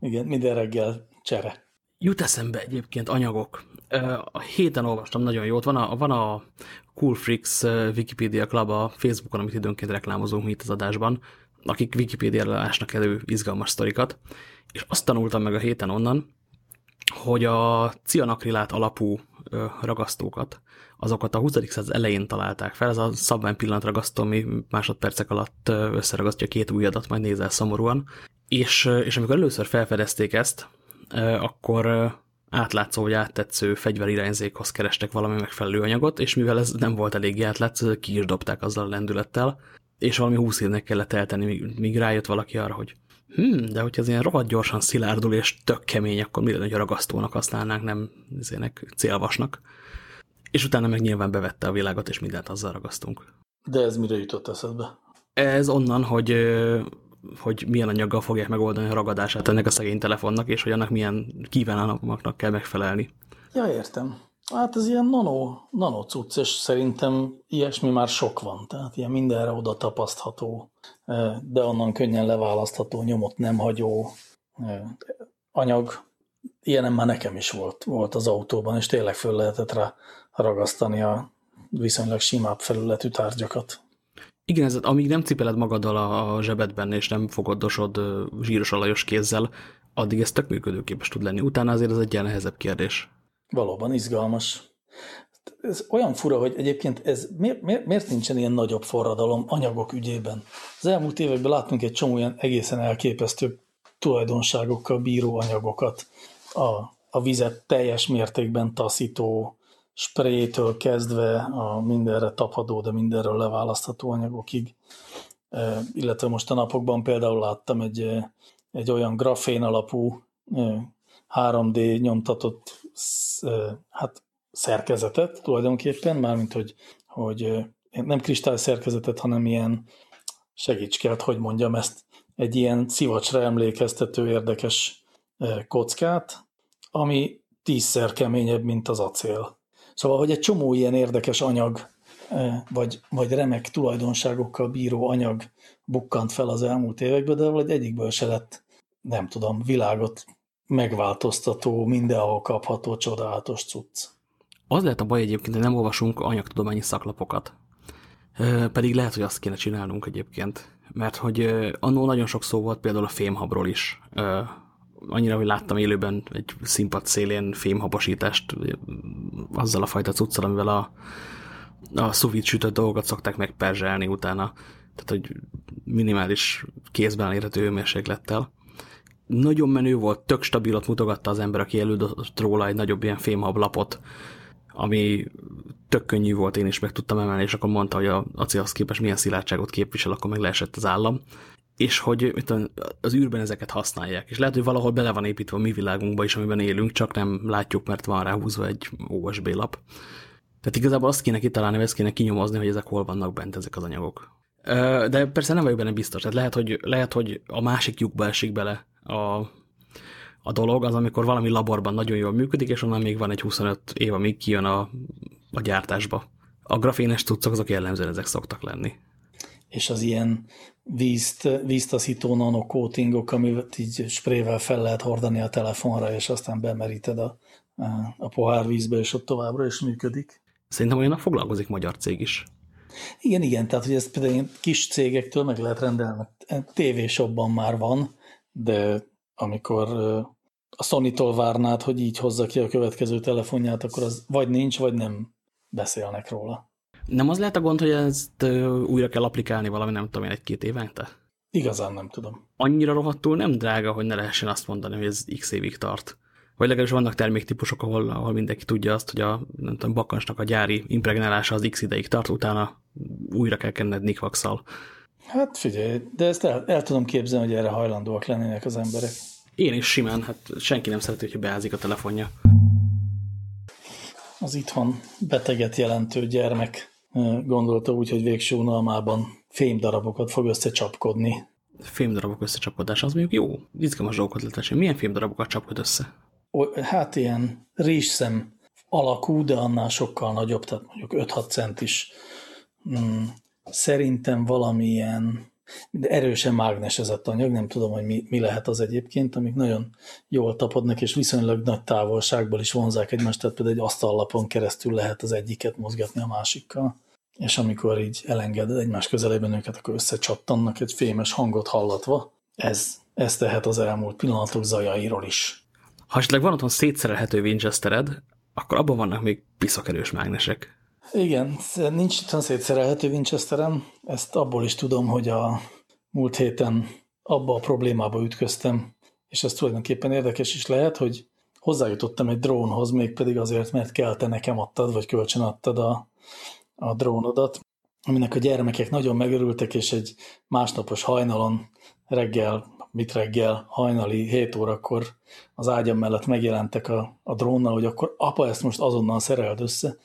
Igen, minden reggel csere. Jut eszembe egyébként anyagok. A héten olvastam nagyon jót, van a, van a Cool Freaks Wikipedia Club a Facebookon, amit időnként reklámozunk mi itt az adásban, akik Wikipédiára ásnak elő izgalmas sztorikat, és azt tanultam meg a héten onnan, hogy a cianakrilát alapú ragasztókat, azokat a 20. század elején találták fel, ez a szabvány pillanatragasztó, ami másodpercek alatt összeragasztja két ujjadat, majd nézel szomorúan. És, és amikor először felfedezték ezt, akkor átlátszó vagy áttetsző fegyverirányzékhoz kerestek valami megfelelő anyagot, és mivel ez nem volt elég átlátszó, ki is dobták azzal a lendülettel, és valami húsz évnek kellett eltenni, míg, míg rájött valaki arra, hogy hm, de hogyha ez ilyen rohadt gyorsan szilárdul és tök kemény, akkor mi lenne, hogy a ragasztónak használnánk, nem ezének célvasnak. És utána meg nyilván bevette a világot, és mindent azzal ragasztunk. De ez mire jutott eszedbe? Ez onnan, hogy, hogy milyen anyaggal fogják megoldani a ragadását ennek a szegény telefonnak, és hogy annak milyen kívánalmaknak kell megfelelni. Ja, értem. Hát ez ilyen nano, nano cucc, és szerintem ilyesmi már sok van, tehát ilyen mindenre oda tapasztható, de onnan könnyen leválasztható, nyomot nem hagyó anyag. Ilyenem már nekem is volt, volt az autóban, és tényleg föl lehetett rá ragasztani a viszonylag simább felületű tárgyakat. Igen, ez, amíg nem cipeled magaddal a a zsebedben, és nem fogadosod zsíros alajos kézzel, addig ez tök működőképes tud lenni. Utána azért ez egy ilyen nehezebb kérdés. Valóban izgalmas. Ez olyan fura, hogy egyébként ez miért, miért, miért nincsen ilyen nagyobb forradalom anyagok ügyében? Az elmúlt években láttunk egy csomó ilyen egészen elképesztő tulajdonságokkal bíró anyagokat. A, a vizet teljes mértékben taszító sprétől kezdve a mindenre tapadó, de mindenről leválasztható anyagokig. E, illetve most a napokban például láttam egy, e, egy olyan grafén alapú e, 3D nyomtatott sz- e, hát szerkezetet tulajdonképpen, mármint hogy, hogy nem kristály szerkezetet, hanem ilyen segíts kell, hogy mondjam ezt, egy ilyen szivacsra emlékeztető érdekes kockát, ami tízszer keményebb, mint az acél. Szóval, hogy egy csomó ilyen érdekes anyag, e, vagy, vagy remek tulajdonságokkal bíró anyag bukkant fel az elmúlt években, de valahogy egyikből se lett, nem tudom, világot megváltoztató, mindenhol kapható, csodálatos cucc. Az lehet a baj egyébként, hogy nem olvasunk anyagtudományi szaklapokat. Pedig lehet, hogy azt kéne csinálnunk egyébként. Mert hogy annó nagyon sok szó volt például a fémhabról is. Annyira, hogy láttam élőben egy színpad szélén fémhabosítást azzal a fajta cuccal, amivel a, a szuvit sütött dolgokat szokták megperzselni utána. Tehát, hogy minimális kézben érhető hőmérséklettel. Nagyon menő volt, tök stabilat mutogatta az ember, aki elődött róla egy nagyobb ilyen fémhablapot, ami tök könnyű volt, én is meg tudtam emelni, és akkor mondta, hogy a acélhoz képest milyen szilárdságot képvisel, akkor meg leesett az állam és hogy az űrben ezeket használják. És lehet, hogy valahol bele van építve a mi világunkba is, amiben élünk, csak nem látjuk, mert van rá húzva egy OSB lap. Tehát igazából azt kéne kitalálni, ezt kéne kinyomozni, hogy ezek hol vannak bent ezek az anyagok. De persze nem vagyok benne biztos. Tehát lehet, hogy, lehet, hogy a másik lyukba esik bele a, a dolog, az amikor valami laborban nagyon jól működik, és onnan még van egy 25 év, amíg kijön a, a gyártásba. A grafénes tudszok, azok jellemzően ezek szoktak lenni és az ilyen vízt, víztaszító nanokótingok, amit így sprével fel lehet hordani a telefonra, és aztán bemeríted a, a pohár vízbe, és ott továbbra is működik. Szerintem olyannak foglalkozik magyar cég is. Igen, igen, tehát hogy ezt például kis cégektől meg lehet rendelni. TV-shopban már van, de amikor a Sony-tól várnád, hogy így hozza ki a következő telefonját, akkor az vagy nincs, vagy nem beszélnek róla. Nem az lehet a gond, hogy ezt újra kell applikálni valami, nem tudom én, egy-két évente? Igazán nem tudom. Annyira rohadtul nem drága, hogy ne lehessen azt mondani, hogy ez x évig tart. Vagy legalábbis vannak terméktípusok, ahol, ahol mindenki tudja azt, hogy a nem tudom, bakkancsnak a gyári impregnálása az x ideig tart, utána újra kell kenned nikvax -szal. Hát figyelj, de ezt el, el tudom képzelni, hogy erre hajlandóak lennének az emberek. Én is simán, hát senki nem szereti, hogyha beázik a telefonja. Az itthon beteget jelentő gyermek gondolta úgy, hogy végső unalmában fémdarabokat fog összecsapkodni. Fémdarabok összecsapkodása, az mondjuk jó, izgalmas dolgokat lehet Milyen fémdarabokat csapkod össze? O, hát ilyen rizszem alakú, de annál sokkal nagyobb, tehát mondjuk 5-6 centis. Hmm, szerintem valamilyen de erősen mágnesezett anyag, nem tudom, hogy mi, mi lehet az egyébként, amik nagyon jól tapadnak, és viszonylag nagy távolságból is vonzák egymást, tehát például egy asztallapon keresztül lehet az egyiket mozgatni a másikkal, és amikor így elengeded egymás közelében őket, akkor összecsattannak egy fémes hangot hallatva. Ez, ez tehet az elmúlt pillanatok zajairól is. Ha esetleg van otthon szétszerelhető Winchestered, akkor abban vannak még piszakerős mágnesek. Igen, nincs itt szétszerelhető Winchesterem. Ezt abból is tudom, hogy a múlt héten abba a problémába ütköztem, és ez tulajdonképpen érdekes is lehet, hogy hozzájutottam egy drónhoz, mégpedig azért, mert kell te nekem adtad, vagy kölcsön adtad a, a drónodat, aminek a gyermekek nagyon megörültek, és egy másnapos hajnalon reggel, mit reggel, hajnali 7 órakor az ágyam mellett megjelentek a, a drónnal, hogy akkor apa ezt most azonnal szereld össze,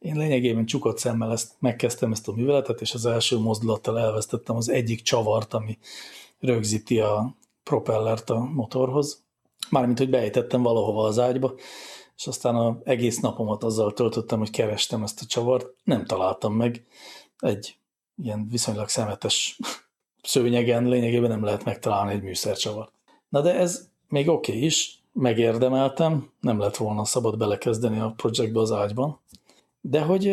én lényegében csukott szemmel ezt, megkezdtem ezt a műveletet, és az első mozdulattal elvesztettem az egyik csavart, ami rögzíti a propellert a motorhoz. Mármint, hogy beejtettem valahova az ágyba, és aztán az egész napomat azzal töltöttem, hogy kerestem ezt a csavart, nem találtam meg. Egy ilyen viszonylag szemetes szőnyegen lényegében nem lehet megtalálni egy műszercsavart. Na de ez még oké okay is, megérdemeltem, nem lett volna szabad belekezdeni a projektbe az ágyban, de hogy,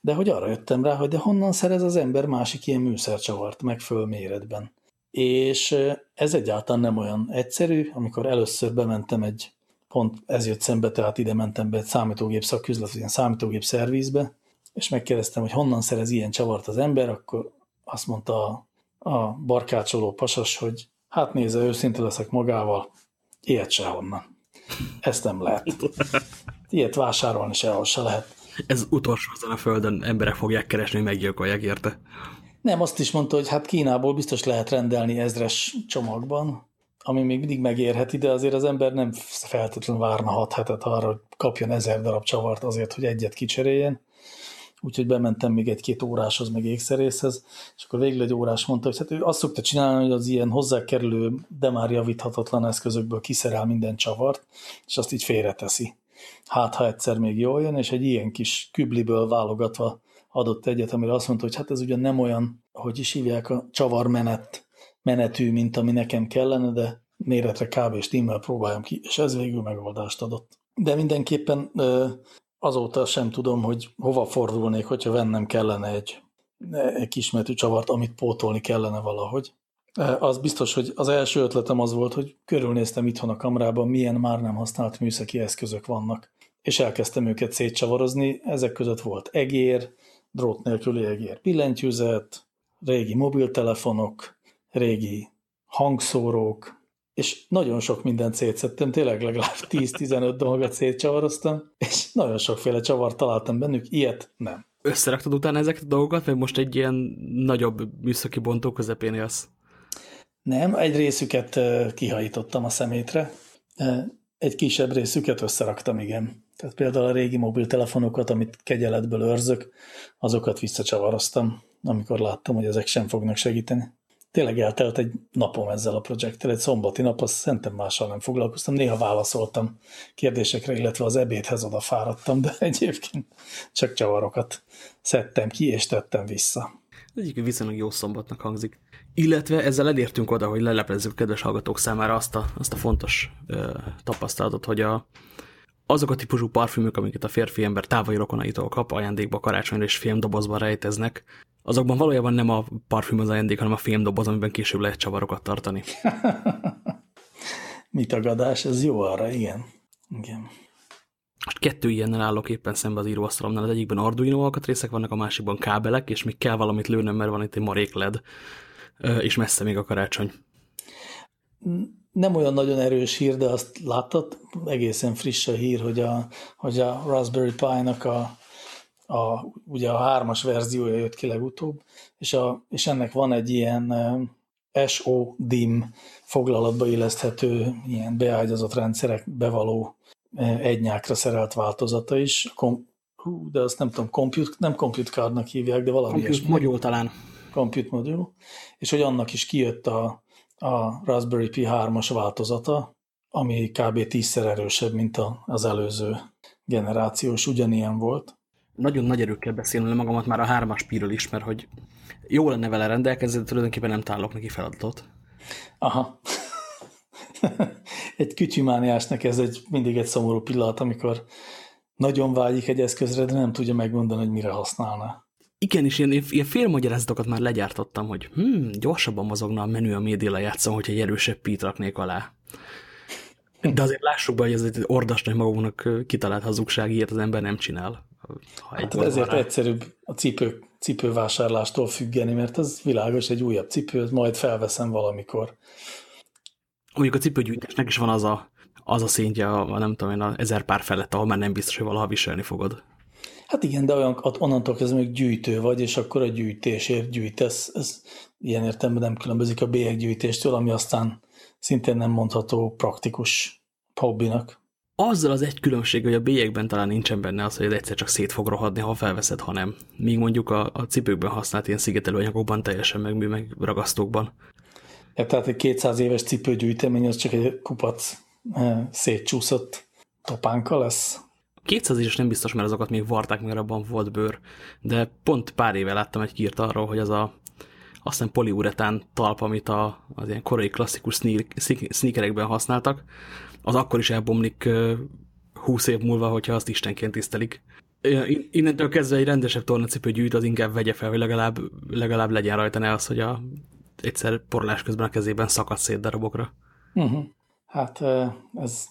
de hogy arra jöttem rá, hogy de honnan szerez az ember másik ilyen műszercsavart megfelelő méretben. És ez egyáltalán nem olyan egyszerű, amikor először bementem egy, pont ez jött szembe, tehát ide mentem be egy számítógép szaküzlet, ilyen számítógép szervizbe, és megkérdeztem, hogy honnan szerez ilyen csavart az ember, akkor azt mondta a, a barkácsoló pasas, hogy hát nézze, őszinte leszek magával, ilyet sehonnan. Ezt nem lehet. Ilyet vásárolni sehol se lehet. Ez utolsó azon a földön, emberek fogják keresni, hogy meggyilkolják érte. Nem, azt is mondta, hogy hát Kínából biztos lehet rendelni ezres csomagban, ami még mindig megérheti, de azért az ember nem feltétlenül várna hat hetet arra, hogy kapjon ezer darab csavart azért, hogy egyet kicseréljen. Úgyhogy bementem még egy-két óráshoz, meg ékszerészhez, és akkor végül egy órás mondta, hogy hát ő azt szokta csinálni, hogy az ilyen hozzákerülő, de már javíthatatlan eszközökből kiszerel minden csavart, és azt így félreteszi hát ha egyszer még jól jön, és egy ilyen kis kübliből válogatva adott egyet, amire azt mondta, hogy hát ez ugyan nem olyan, hogy is hívják a csavarmenet menetű, mint ami nekem kellene, de méretre kb. stimmel próbáljam ki, és ez végül megoldást adott. De mindenképpen azóta sem tudom, hogy hova fordulnék, hogyha vennem kellene egy, egy kismetű csavart, amit pótolni kellene valahogy. Az biztos, hogy az első ötletem az volt, hogy körülnéztem itthon a kamrában, milyen már nem használt műszaki eszközök vannak, és elkezdtem őket szétcsavarozni. Ezek között volt egér, drót nélküli egér, billentyűzet, régi mobiltelefonok, régi hangszórók, és nagyon sok mindent szétszettem, tényleg legalább 10-15 dolgot szétcsavaroztam, és nagyon sokféle csavart találtam bennük, ilyet nem. Összeraktad utána ezeket a dolgokat, vagy most egy ilyen nagyobb műszaki bontó közepén élsz? Nem, egy részüket kihajítottam a szemétre, egy kisebb részüket összeraktam, igen. Tehát például a régi mobiltelefonokat, amit kegyeletből őrzök, azokat visszacsavaroztam, amikor láttam, hogy ezek sem fognak segíteni tényleg eltelt egy napom ezzel a projekttel, egy szombati nap, azt szerintem mással nem foglalkoztam, néha válaszoltam kérdésekre, illetve az ebédhez oda fáradtam, de egyébként csak csavarokat szedtem ki, és tettem vissza. Ez egyik viszonylag jó szombatnak hangzik. Illetve ezzel elértünk oda, hogy leleplezzük kedves hallgatók számára azt a, azt a fontos ö, tapasztalatot, hogy a, azok a típusú parfümök, amiket a férfi ember távoli rokonaitól kap, ajándékba karácsonyra és filmdobozban rejteznek, azokban valójában nem a parfüm az ajándék, hanem a filmdoboz, amiben később lehet csavarokat tartani. Mi tagadás, ez jó arra, igen. igen. Most kettő ilyennel állok éppen szembe az íróasztalomnál. Az egyikben Arduino alkatrészek vannak, a másikban kábelek, és még kell valamit lőnöm, mert van itt egy marék LED, és messze még a karácsony. Nem olyan nagyon erős hír, de azt láttad, egészen friss a hír, hogy a, hogy a Raspberry Pi-nak a a, ugye a hármas verziója jött ki legutóbb, és, a, és ennek van egy ilyen SO-DIM foglalatba illeszthető ilyen beágyazott rendszerek bevaló egynyákra szerelt változata is. Kom, hú, de azt nem tudom, compute, nem compute cardnak hívják, de valami Compute module talán. Compute module. És hogy annak is kijött a, a Raspberry Pi 3-as változata, ami kb. tízszer erősebb, mint az előző generációs, ugyanilyen volt nagyon nagy erőkkel beszélni magamat már a hármas píről is, mert hogy jó lenne vele rendelkezni, de tulajdonképpen nem találok neki feladatot. Aha. egy kütyümániásnak ez egy, mindig egy szomorú pillanat, amikor nagyon vágyik egy eszközre, de nem tudja megmondani, hogy mire használna. Igen, és ilyen, ilyen félmagyarázatokat már legyártottam, hogy hm, gyorsabban mozogna a menü a média lejátszom, hogyha egy erősebb pít raknék alá. De azért lássuk be, hogy ez egy ordasnak magunknak kitalált hazugság, ilyet az ember nem csinál. Ha hát ezért rá. egyszerűbb a cipő, cipővásárlástól függeni, mert az világos, egy újabb cipő, majd felveszem valamikor. Mondjuk a cipőgyűjtésnek is van az a, az a szintje, a, nem tudom én, a ezer pár felett, ahol már nem biztos, hogy valaha viselni fogod. Hát igen, de olyan, onnantól kezdve még gyűjtő vagy, és akkor a gyűjtésért gyűjtesz. Ez ilyen értelemben nem különbözik a bélyeggyűjtéstől, ami aztán szintén nem mondható praktikus hobbinak azzal az egy különbség, hogy a bélyegben talán nincsen benne az, hogy ez egyszer csak szét fog rohadni, ha felveszed, ha nem. Míg mondjuk a, a cipőkben használt ilyen szigetelőanyagokban teljesen megmű, meg ragasztókban. Ja, tehát egy 200 éves cipőgyűjtemény az csak egy kupac e, szétcsúszott topánka lesz. 200 éves nem biztos, mert azokat még varták, mert abban volt bőr, de pont pár éve láttam egy kírt arról, hogy az a aztán poliuretán talp, amit a, az ilyen korai klasszikus sneakerekben használtak, az akkor is elbomlik 20 év múlva, hogyha azt istenként tisztelik. Innentől kezdve egy rendesebb tornacipő gyűjt, az inkább vegye fel, hogy legalább, legalább legyen rajta ne az, hogy a, egyszer porlás közben a kezében szakad szét darabokra. Uh -huh. Hát ez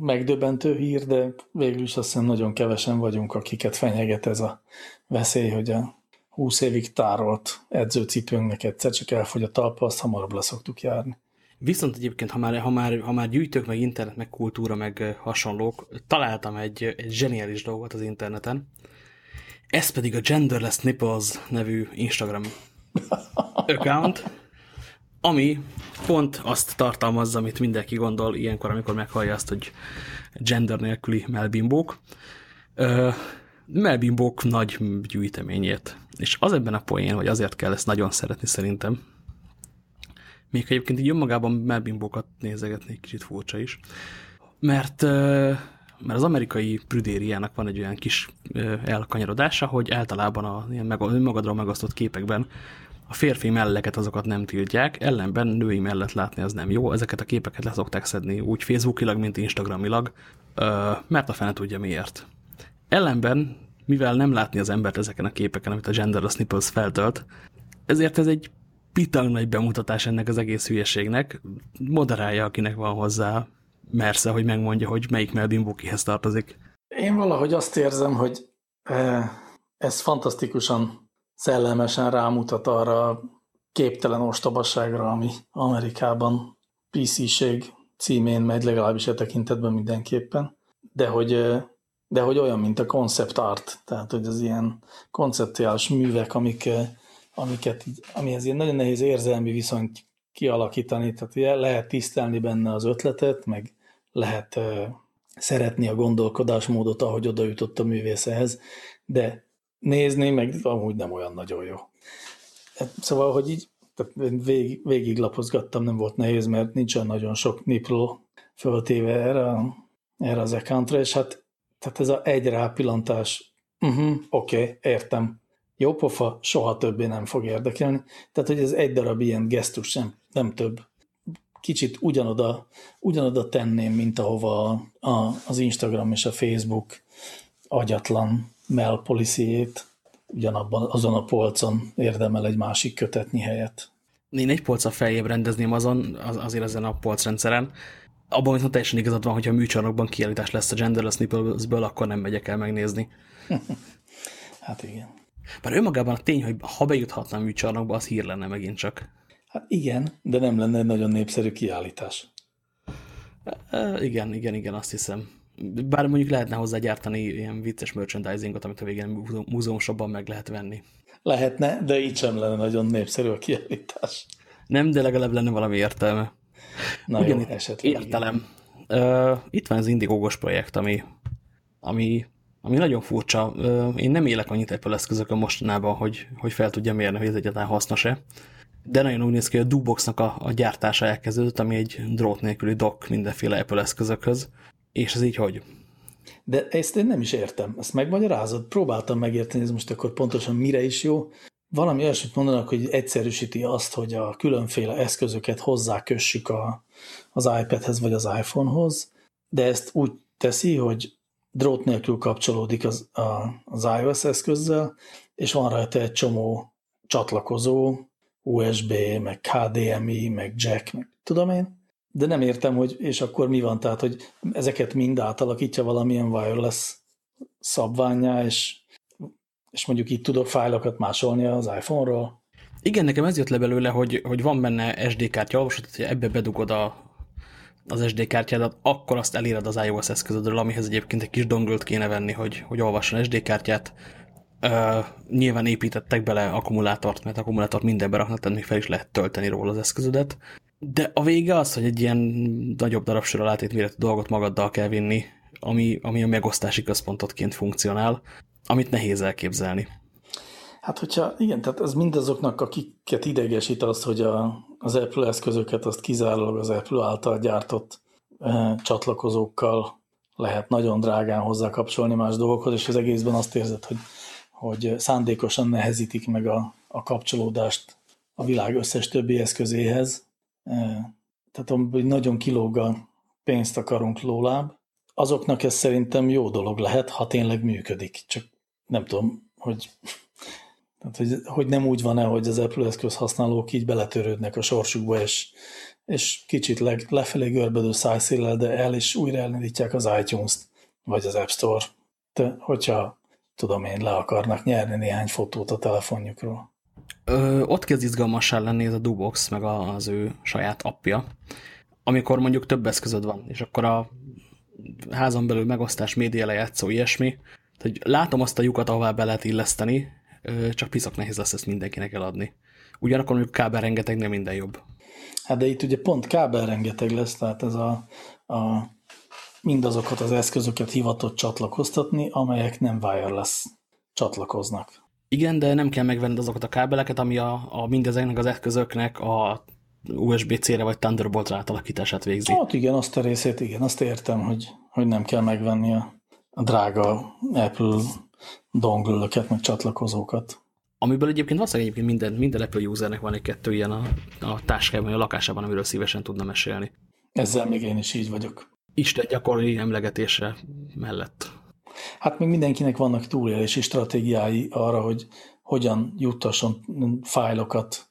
megdöbbentő hír, de végül is azt hiszem nagyon kevesen vagyunk, akiket fenyeget ez a veszély, hogy a 20 évig tárolt edzőcipőnknek egyszer csak elfogy a talpa, azt hamarabb leszoktuk járni. Viszont egyébként, ha már, ha már, ha már gyűjtök, meg internet, meg kultúra, meg hasonlók, találtam egy, egy zseniális dolgot az interneten. Ez pedig a Genderless Nipples nevű Instagram account, ami pont azt tartalmazza, amit mindenki gondol ilyenkor, amikor meghallja azt, hogy gender nélküli melbimbók. melbimbók nagy gyűjteményét. És az ebben a poén, hogy azért kell ezt nagyon szeretni szerintem, még egyébként így önmagában melbimbókat nézegetni egy kicsit furcsa is. Mert, mert az amerikai prüdériának van egy olyan kis elkanyarodása, hogy általában a ilyen magadról megosztott képekben a férfi melleket azokat nem tiltják, ellenben női mellett látni az nem jó, ezeket a képeket leszokták szedni úgy Facebookilag, mint Instagramilag, mert a fene tudja miért. Ellenben, mivel nem látni az embert ezeken a képeken, amit a Genderless Nipples feltölt, ezért ez egy pitang nagy bemutatás ennek az egész hülyeségnek. Moderálja, akinek van hozzá mersze, hogy megmondja, hogy melyik Melvin tartozik. Én valahogy azt érzem, hogy ez fantasztikusan szellemesen rámutat arra a képtelen ostobaságra, ami Amerikában PC-ség címén megy, legalábbis e tekintetben mindenképpen, de hogy, de hogy olyan, mint a concept art, tehát hogy az ilyen konceptuális művek, amik, amiket, amihez ilyen nagyon nehéz érzelmi viszonyt kialakítani, tehát lehet tisztelni benne az ötletet, meg lehet szeretni a gondolkodásmódot, ahogy oda jutott a művészehez, de nézni meg amúgy nem olyan nagyon jó. Hát, szóval, hogy így végig, végig lapozgattam, nem volt nehéz, mert nincs olyan nagyon sok nipról föltéve erre, erre az accountra, és hát tehát ez a egy rápillantás, uh-huh, oké, okay, értem, jó pofa, soha többé nem fog érdekelni. Tehát, hogy ez egy darab ilyen gesztus, nem, nem több. Kicsit ugyanoda, ugyanoda tenném, mint ahova a, a, az Instagram és a Facebook agyatlan mail policyjét ugyanabban azon a polcon érdemel egy másik kötetnyi helyet. Én egy polca feljebb rendezném azon, az, azért ezen a polcrendszeren. Abban viszont teljesen igazad van, hogyha a műcsarnokban kiállítás lesz a Genderless Nipplesből, akkor nem megyek el megnézni. hát igen. Bár önmagában a tény, hogy ha bejuthatna a műcsarnokba, az hír lenne megint csak. Hát igen, de nem lenne egy nagyon népszerű kiállítás. E, igen, igen, igen, azt hiszem. Bár mondjuk lehetne hozzá gyártani ilyen vicces merchandisingot, amit a végén múzeumsabban meg lehet venni. Lehetne, de így sem lenne nagyon népszerű a kiállítás. Nem, de legalább lenne valami értelme. Na Ugyan jó, esetleg. Értelem. Uh, itt van az Indigógos projekt, ami, ami, ami nagyon furcsa. Uh, én nem élek annyit Apple eszközökön mostanában, hogy, hogy fel tudja mérni, hogy ez egyáltalán hasznos-e. De nagyon úgy néz ki, hogy a Duboxnak a, a gyártása elkezdődött, ami egy drót nélküli dock mindenféle Apple eszközökhöz. És ez így hogy? De ezt én nem is értem. Ezt megmagyarázod? Próbáltam megérteni, ez most akkor pontosan mire is jó. Valami olyasmit mondanak, hogy egyszerűsíti azt, hogy a különféle eszközöket hozzákössük a, az iPadhez vagy az iPhonehoz, de ezt úgy teszi, hogy drót nélkül kapcsolódik az, a, az iOS eszközzel, és van rajta egy csomó csatlakozó, USB, meg HDMI, meg jack, meg tudom én, de nem értem, hogy és akkor mi van, tehát, hogy ezeket mind átalakítja valamilyen wireless szabványá, és, és mondjuk itt tudok fájlokat másolni az iPhone-ról. Igen, nekem ez jött le belőle, hogy, hogy van benne SD kártya olvasat, hogy ebbe bedugod a, az SD kártyádat, akkor azt eléred az iOS eszközödről, amihez egyébként egy kis dongölt kéne venni, hogy, hogy olvasson SD kártyát. Uh, nyilván építettek bele akkumulátort, mert akkumulátort mindenbe raknak, tehát még fel is lehet tölteni róla az eszközödet. De a vége az, hogy egy ilyen nagyobb darabsor alátétméretű dolgot magaddal kell vinni, ami, ami a megosztási központotként funkcionál, amit nehéz elképzelni. Hát hogyha, igen, tehát ez mindazoknak, akiket idegesít az, hogy a, az Apple eszközöket azt kizárólag az Apple által gyártott e, csatlakozókkal lehet nagyon drágán hozzá kapcsolni más dolgokhoz, és az egészben azt érzed, hogy, hogy szándékosan nehezítik meg a, a kapcsolódást a világ összes többi eszközéhez, tehát hogy nagyon kilóg a pénzt akarunk lóláb, azoknak ez szerintem jó dolog lehet, ha tényleg működik. Csak nem tudom, hogy, tehát, hogy, hogy nem úgy van-e, hogy az Apple eszköz használók így beletörődnek a sorsukba, és, és kicsit le, lefelé görbedő szájszéllel, de el is újra elindítják az iTunes-t, vagy az App Store, de hogyha tudom én, le akarnak nyerni néhány fotót a telefonjukról. Ö, ott kezd izgalmassá lenni ez a Dubox, meg az ő saját appja, amikor mondjuk több eszközöd van, és akkor a házon belül megosztás, média lejátszó, ilyesmi, hogy látom azt a lyukat, ahová be lehet illeszteni, csak piszak nehéz lesz ezt mindenkinek eladni. Ugyanakkor mondjuk kábel rengeteg, nem minden jobb. Hát de itt ugye pont kábel rengeteg lesz, tehát ez a, a mindazokat az eszközöket hivatott csatlakoztatni, amelyek nem wireless csatlakoznak. Igen, de nem kell megvenni azokat a kábeleket, ami a, a mindezeknek az eszközöknek a USB-C-re vagy Thunderbolt átalakítását végzi. Hát igen, azt a részét, igen, azt értem, hogy, hogy nem kell megvenni a, a drága Apple dongle meg csatlakozókat. Amiből egyébként valószínűleg egyébként minden, minden Apple usernek van egy-kettő ilyen a, a táskában, a lakásában, amiről szívesen tudna mesélni. Ezzel még én is így vagyok. Isten gyakori emlegetése mellett. Hát még mindenkinek vannak túlélési stratégiái arra, hogy hogyan juttasson fájlokat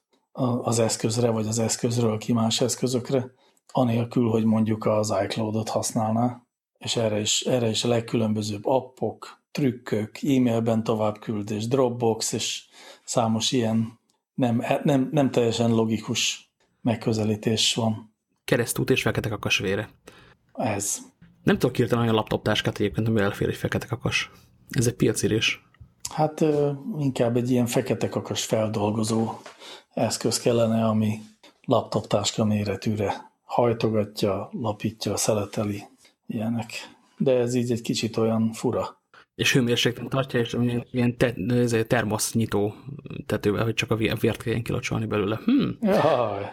az eszközre, vagy az eszközről ki más eszközökre, anélkül, hogy mondjuk az iCloud-ot használná, és erre is, erre is a legkülönbözőbb appok, trükkök, e-mailben továbbküldés, Dropbox, és számos ilyen nem, nem, nem teljesen logikus megközelítés van. Keresztút és fekete kakas vére. Ez. Nem tudok írtani olyan laptoptáskát egyébként, ami elfér egy fekete kakas. Ez egy piacirés. Hát inkább egy ilyen fekete kakas feldolgozó eszköz kellene, ami laptoptáska méretűre hajtogatja, lapítja, szeleteli, ilyenek. De ez így egy kicsit olyan fura. És hőmérsékleten tartja, és ilyen te, termosz nyitó tetővel, hogy csak a vért kelljen kilocsolni belőle. Hmm. Jaj.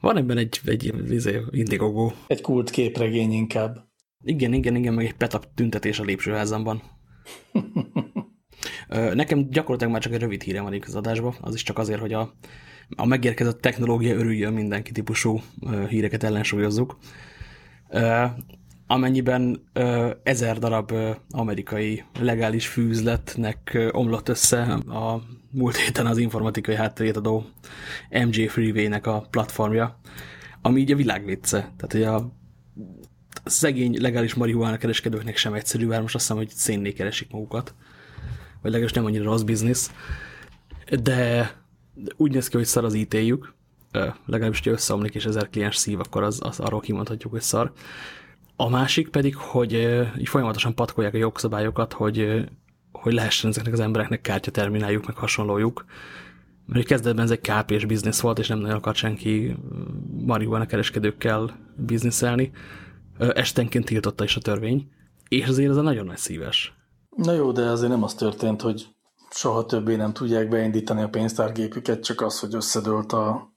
Van ebben egy, egy, egy izé, indigogó. Egy kult képregény inkább. Igen, igen, igen, meg egy petap tüntetés a lépcsőházamban. Nekem gyakorlatilag már csak egy rövid híre van az adásban, az is csak azért, hogy a, a megérkezett technológia örüljön mindenki típusú híreket ellensúlyozzuk. Amennyiben ezer darab amerikai legális fűzletnek omlott össze a múlt héten az informatikai hátterét adó MJ Freeway-nek a platformja, ami így a világ vicce. Tehát, hogy a szegény legális marihuána kereskedőknek sem egyszerű, mert most azt hiszem, hogy szénné keresik magukat. Vagy legalábbis nem annyira rossz biznisz. De úgy néz ki, hogy szar az IT-jük. Legalábbis, hogy összeomlik és ezer kliens szív, akkor az, az arról kimondhatjuk, hogy szar. A másik pedig, hogy folyamatosan patkolják a jogszabályokat, hogy, hogy lehessen ezeknek az embereknek kártyatermináljuk, meg hasonlójuk. Mert kezdetben ez egy KP-s biznisz volt, és nem nagyon akart senki marihuana kereskedőkkel bizniszelni estenként tiltotta is a törvény, és azért ez a nagyon nagy szíves. Na jó, de azért nem az történt, hogy soha többé nem tudják beindítani a pénztárgépüket, csak az, hogy összedőlt a,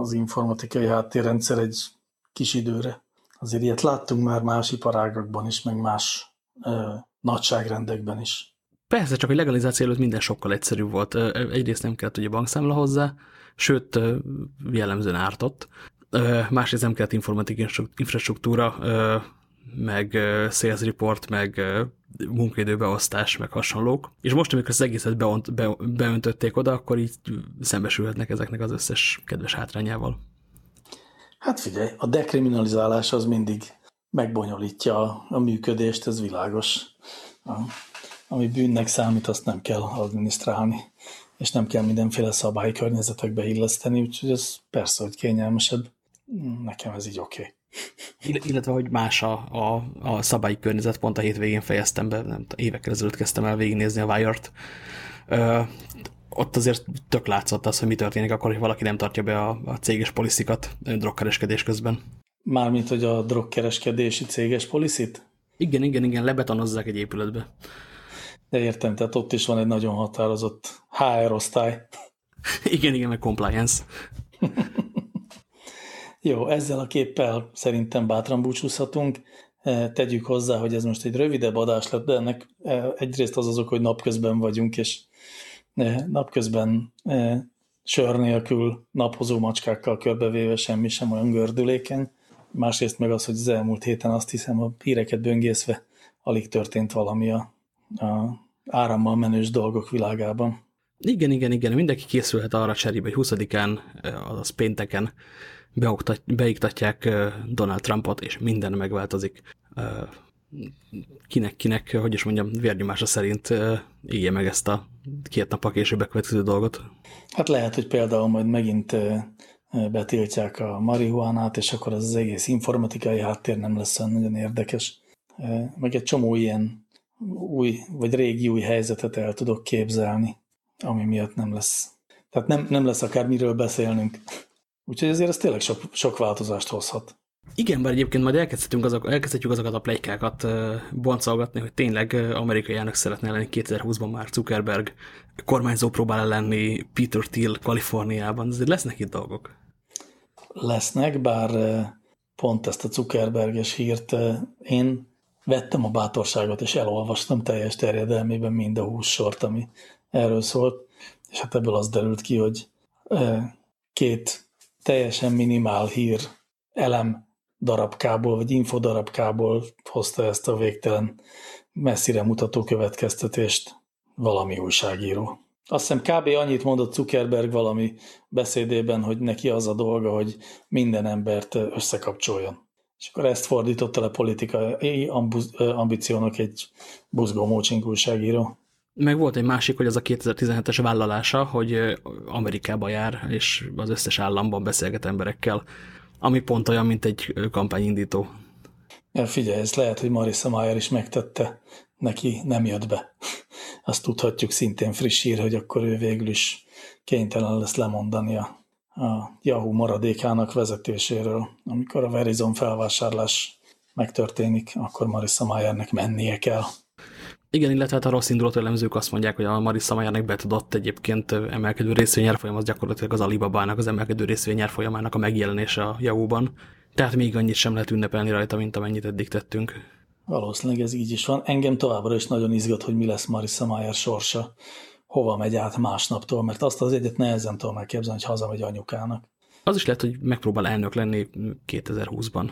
az informatikai háttérrendszer egy kis időre. Azért ilyet láttunk már más iparágakban is, meg más ö, nagyságrendekben is. Persze, csak a legalizáció előtt minden sokkal egyszerűbb volt. Egyrészt nem kellett ugye bankszámla hozzá, sőt jellemzően ártott másrészt nem kellett informatikai infrastruktúra, meg sales report, meg munkaidőbeosztás, meg hasonlók. És most, amikor az egészet beont, be, beöntötték oda, akkor így szembesülhetnek ezeknek az összes kedves hátrányával. Hát figyelj, a dekriminalizálás az mindig megbonyolítja a, működést, ez világos. Ami bűnnek számít, azt nem kell adminisztrálni és nem kell mindenféle szabályi környezetekbe illeszteni, úgyhogy ez persze, hogy kényelmesebb. Nekem ez így oké. Okay. Illetve, hogy más a, a, a szabályi környezet, pont a hétvégén fejeztem be, nem, évekkel ezelőtt kezdtem el végignézni a Wire-t. Ott azért tök látszott az, hogy mi történik akkor, hogy valaki nem tartja be a, a céges poliszikat drogkereskedés közben. Mármint, hogy a drogkereskedési céges policit? Igen, igen, igen, lebetonozzák egy épületbe. De értem, tehát ott is van egy nagyon határozott HR osztály. Igen, igen, meg compliance. Jó, ezzel a képpel szerintem bátran búcsúzhatunk. E, tegyük hozzá, hogy ez most egy rövidebb adás lett, de ennek e, egyrészt az azok, hogy napközben vagyunk, és e, napközben sör nélkül naphozó macskákkal körbevéve semmi sem olyan gördülékeny. Másrészt meg az, hogy az elmúlt héten azt hiszem a híreket böngészve alig történt valami a, a árammal menős dolgok világában. Igen, igen, igen, mindenki készülhet arra cserébe, hogy 20-án, azaz pénteken beiktatják Donald Trumpot, és minden megváltozik. Kinek-kinek, hogy is mondjam, vérnyomása szerint élje meg ezt a két nap a később bekövetkező dolgot. Hát lehet, hogy például majd megint betiltják a marihuánát, és akkor az, az egész informatikai háttér nem lesz olyan nagyon érdekes. Meg egy csomó ilyen új, vagy régi új helyzetet el tudok képzelni, ami miatt nem lesz. Tehát nem, nem lesz akár miről beszélnünk. Úgyhogy ezért ez tényleg sok, sok változást hozhat. Igen, bár egyébként majd elkezdhetünk azok, elkezdhetjük azokat a plegykákat boncolgatni, hogy tényleg amerikai elnök szeretne lenni 2020-ban már Zuckerberg kormányzó próbál lenni Peter Thiel Kaliforniában. Azért lesznek itt dolgok. Lesznek, bár pont ezt a Zuckerberges hírt én vettem a bátorságot, és elolvastam teljes terjedelmében mind a húsz sort, ami erről szólt, és hát ebből az derült ki, hogy két teljesen minimál hír elem darabkából, vagy infodarabkából hozta ezt a végtelen messzire mutató következtetést valami újságíró. Azt hiszem kb. annyit mondott Zuckerberg valami beszédében, hogy neki az a dolga, hogy minden embert összekapcsoljon. És akkor ezt fordította le politikai ambíciónak egy buzgó mócsink újságíró. Meg volt egy másik, hogy az a 2017-es vállalása, hogy Amerikába jár, és az összes államban beszélget emberekkel, ami pont olyan, mint egy kampányindító. Ja, figyelj, ez lehet, hogy Marissa Mayer is megtette, neki nem jött be. Azt tudhatjuk szintén friss hír, hogy akkor ő végül is kénytelen lesz lemondani a, a Yahoo maradékának vezetéséről. Amikor a Verizon felvásárlás megtörténik, akkor Marissa Mayernek mennie kell. Igen, illetve hát a rossz indulatú elemzők azt mondják, hogy a Marissa Mayernek betudott egyébként emelkedő részvényárfolyam, az gyakorlatilag az Alibaba-nak az emelkedő részvényárfolyamának a megjelenése a Yahoo-ban. Tehát még annyit sem lehet ünnepelni rajta, mint amennyit eddig tettünk. Valószínűleg ez így is van. Engem továbbra is nagyon izgat, hogy mi lesz Marissa Mayer sorsa, hova megy át másnaptól, mert azt az egyet nehezen tudom elképzelni, hogy hazamegy anyukának. Az is lehet, hogy megpróbál elnök lenni 2020-ban.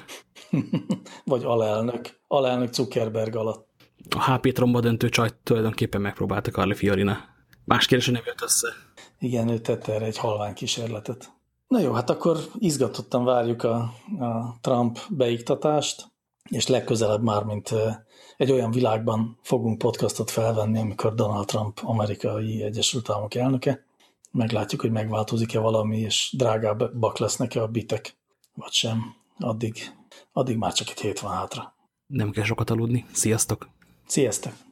Vagy alelnök. Alelnök Zuckerberg alatt. A HP tromba döntő csajt tulajdonképpen megpróbálta Carly Fiorina. Más kérdés, nem jött össze. Igen, ő tette erre egy halvány kísérletet. Na jó, hát akkor izgatottan várjuk a, a Trump beiktatást, és legközelebb már, mint egy olyan világban fogunk podcastot felvenni, amikor Donald Trump amerikai Egyesült Államok elnöke. Meglátjuk, hogy megváltozik-e valami, és drágábbak lesznek-e a bitek, vagy sem. Addig, addig már csak egy hét van hátra. Nem kell sokat aludni. Sziasztok! Sziasztok!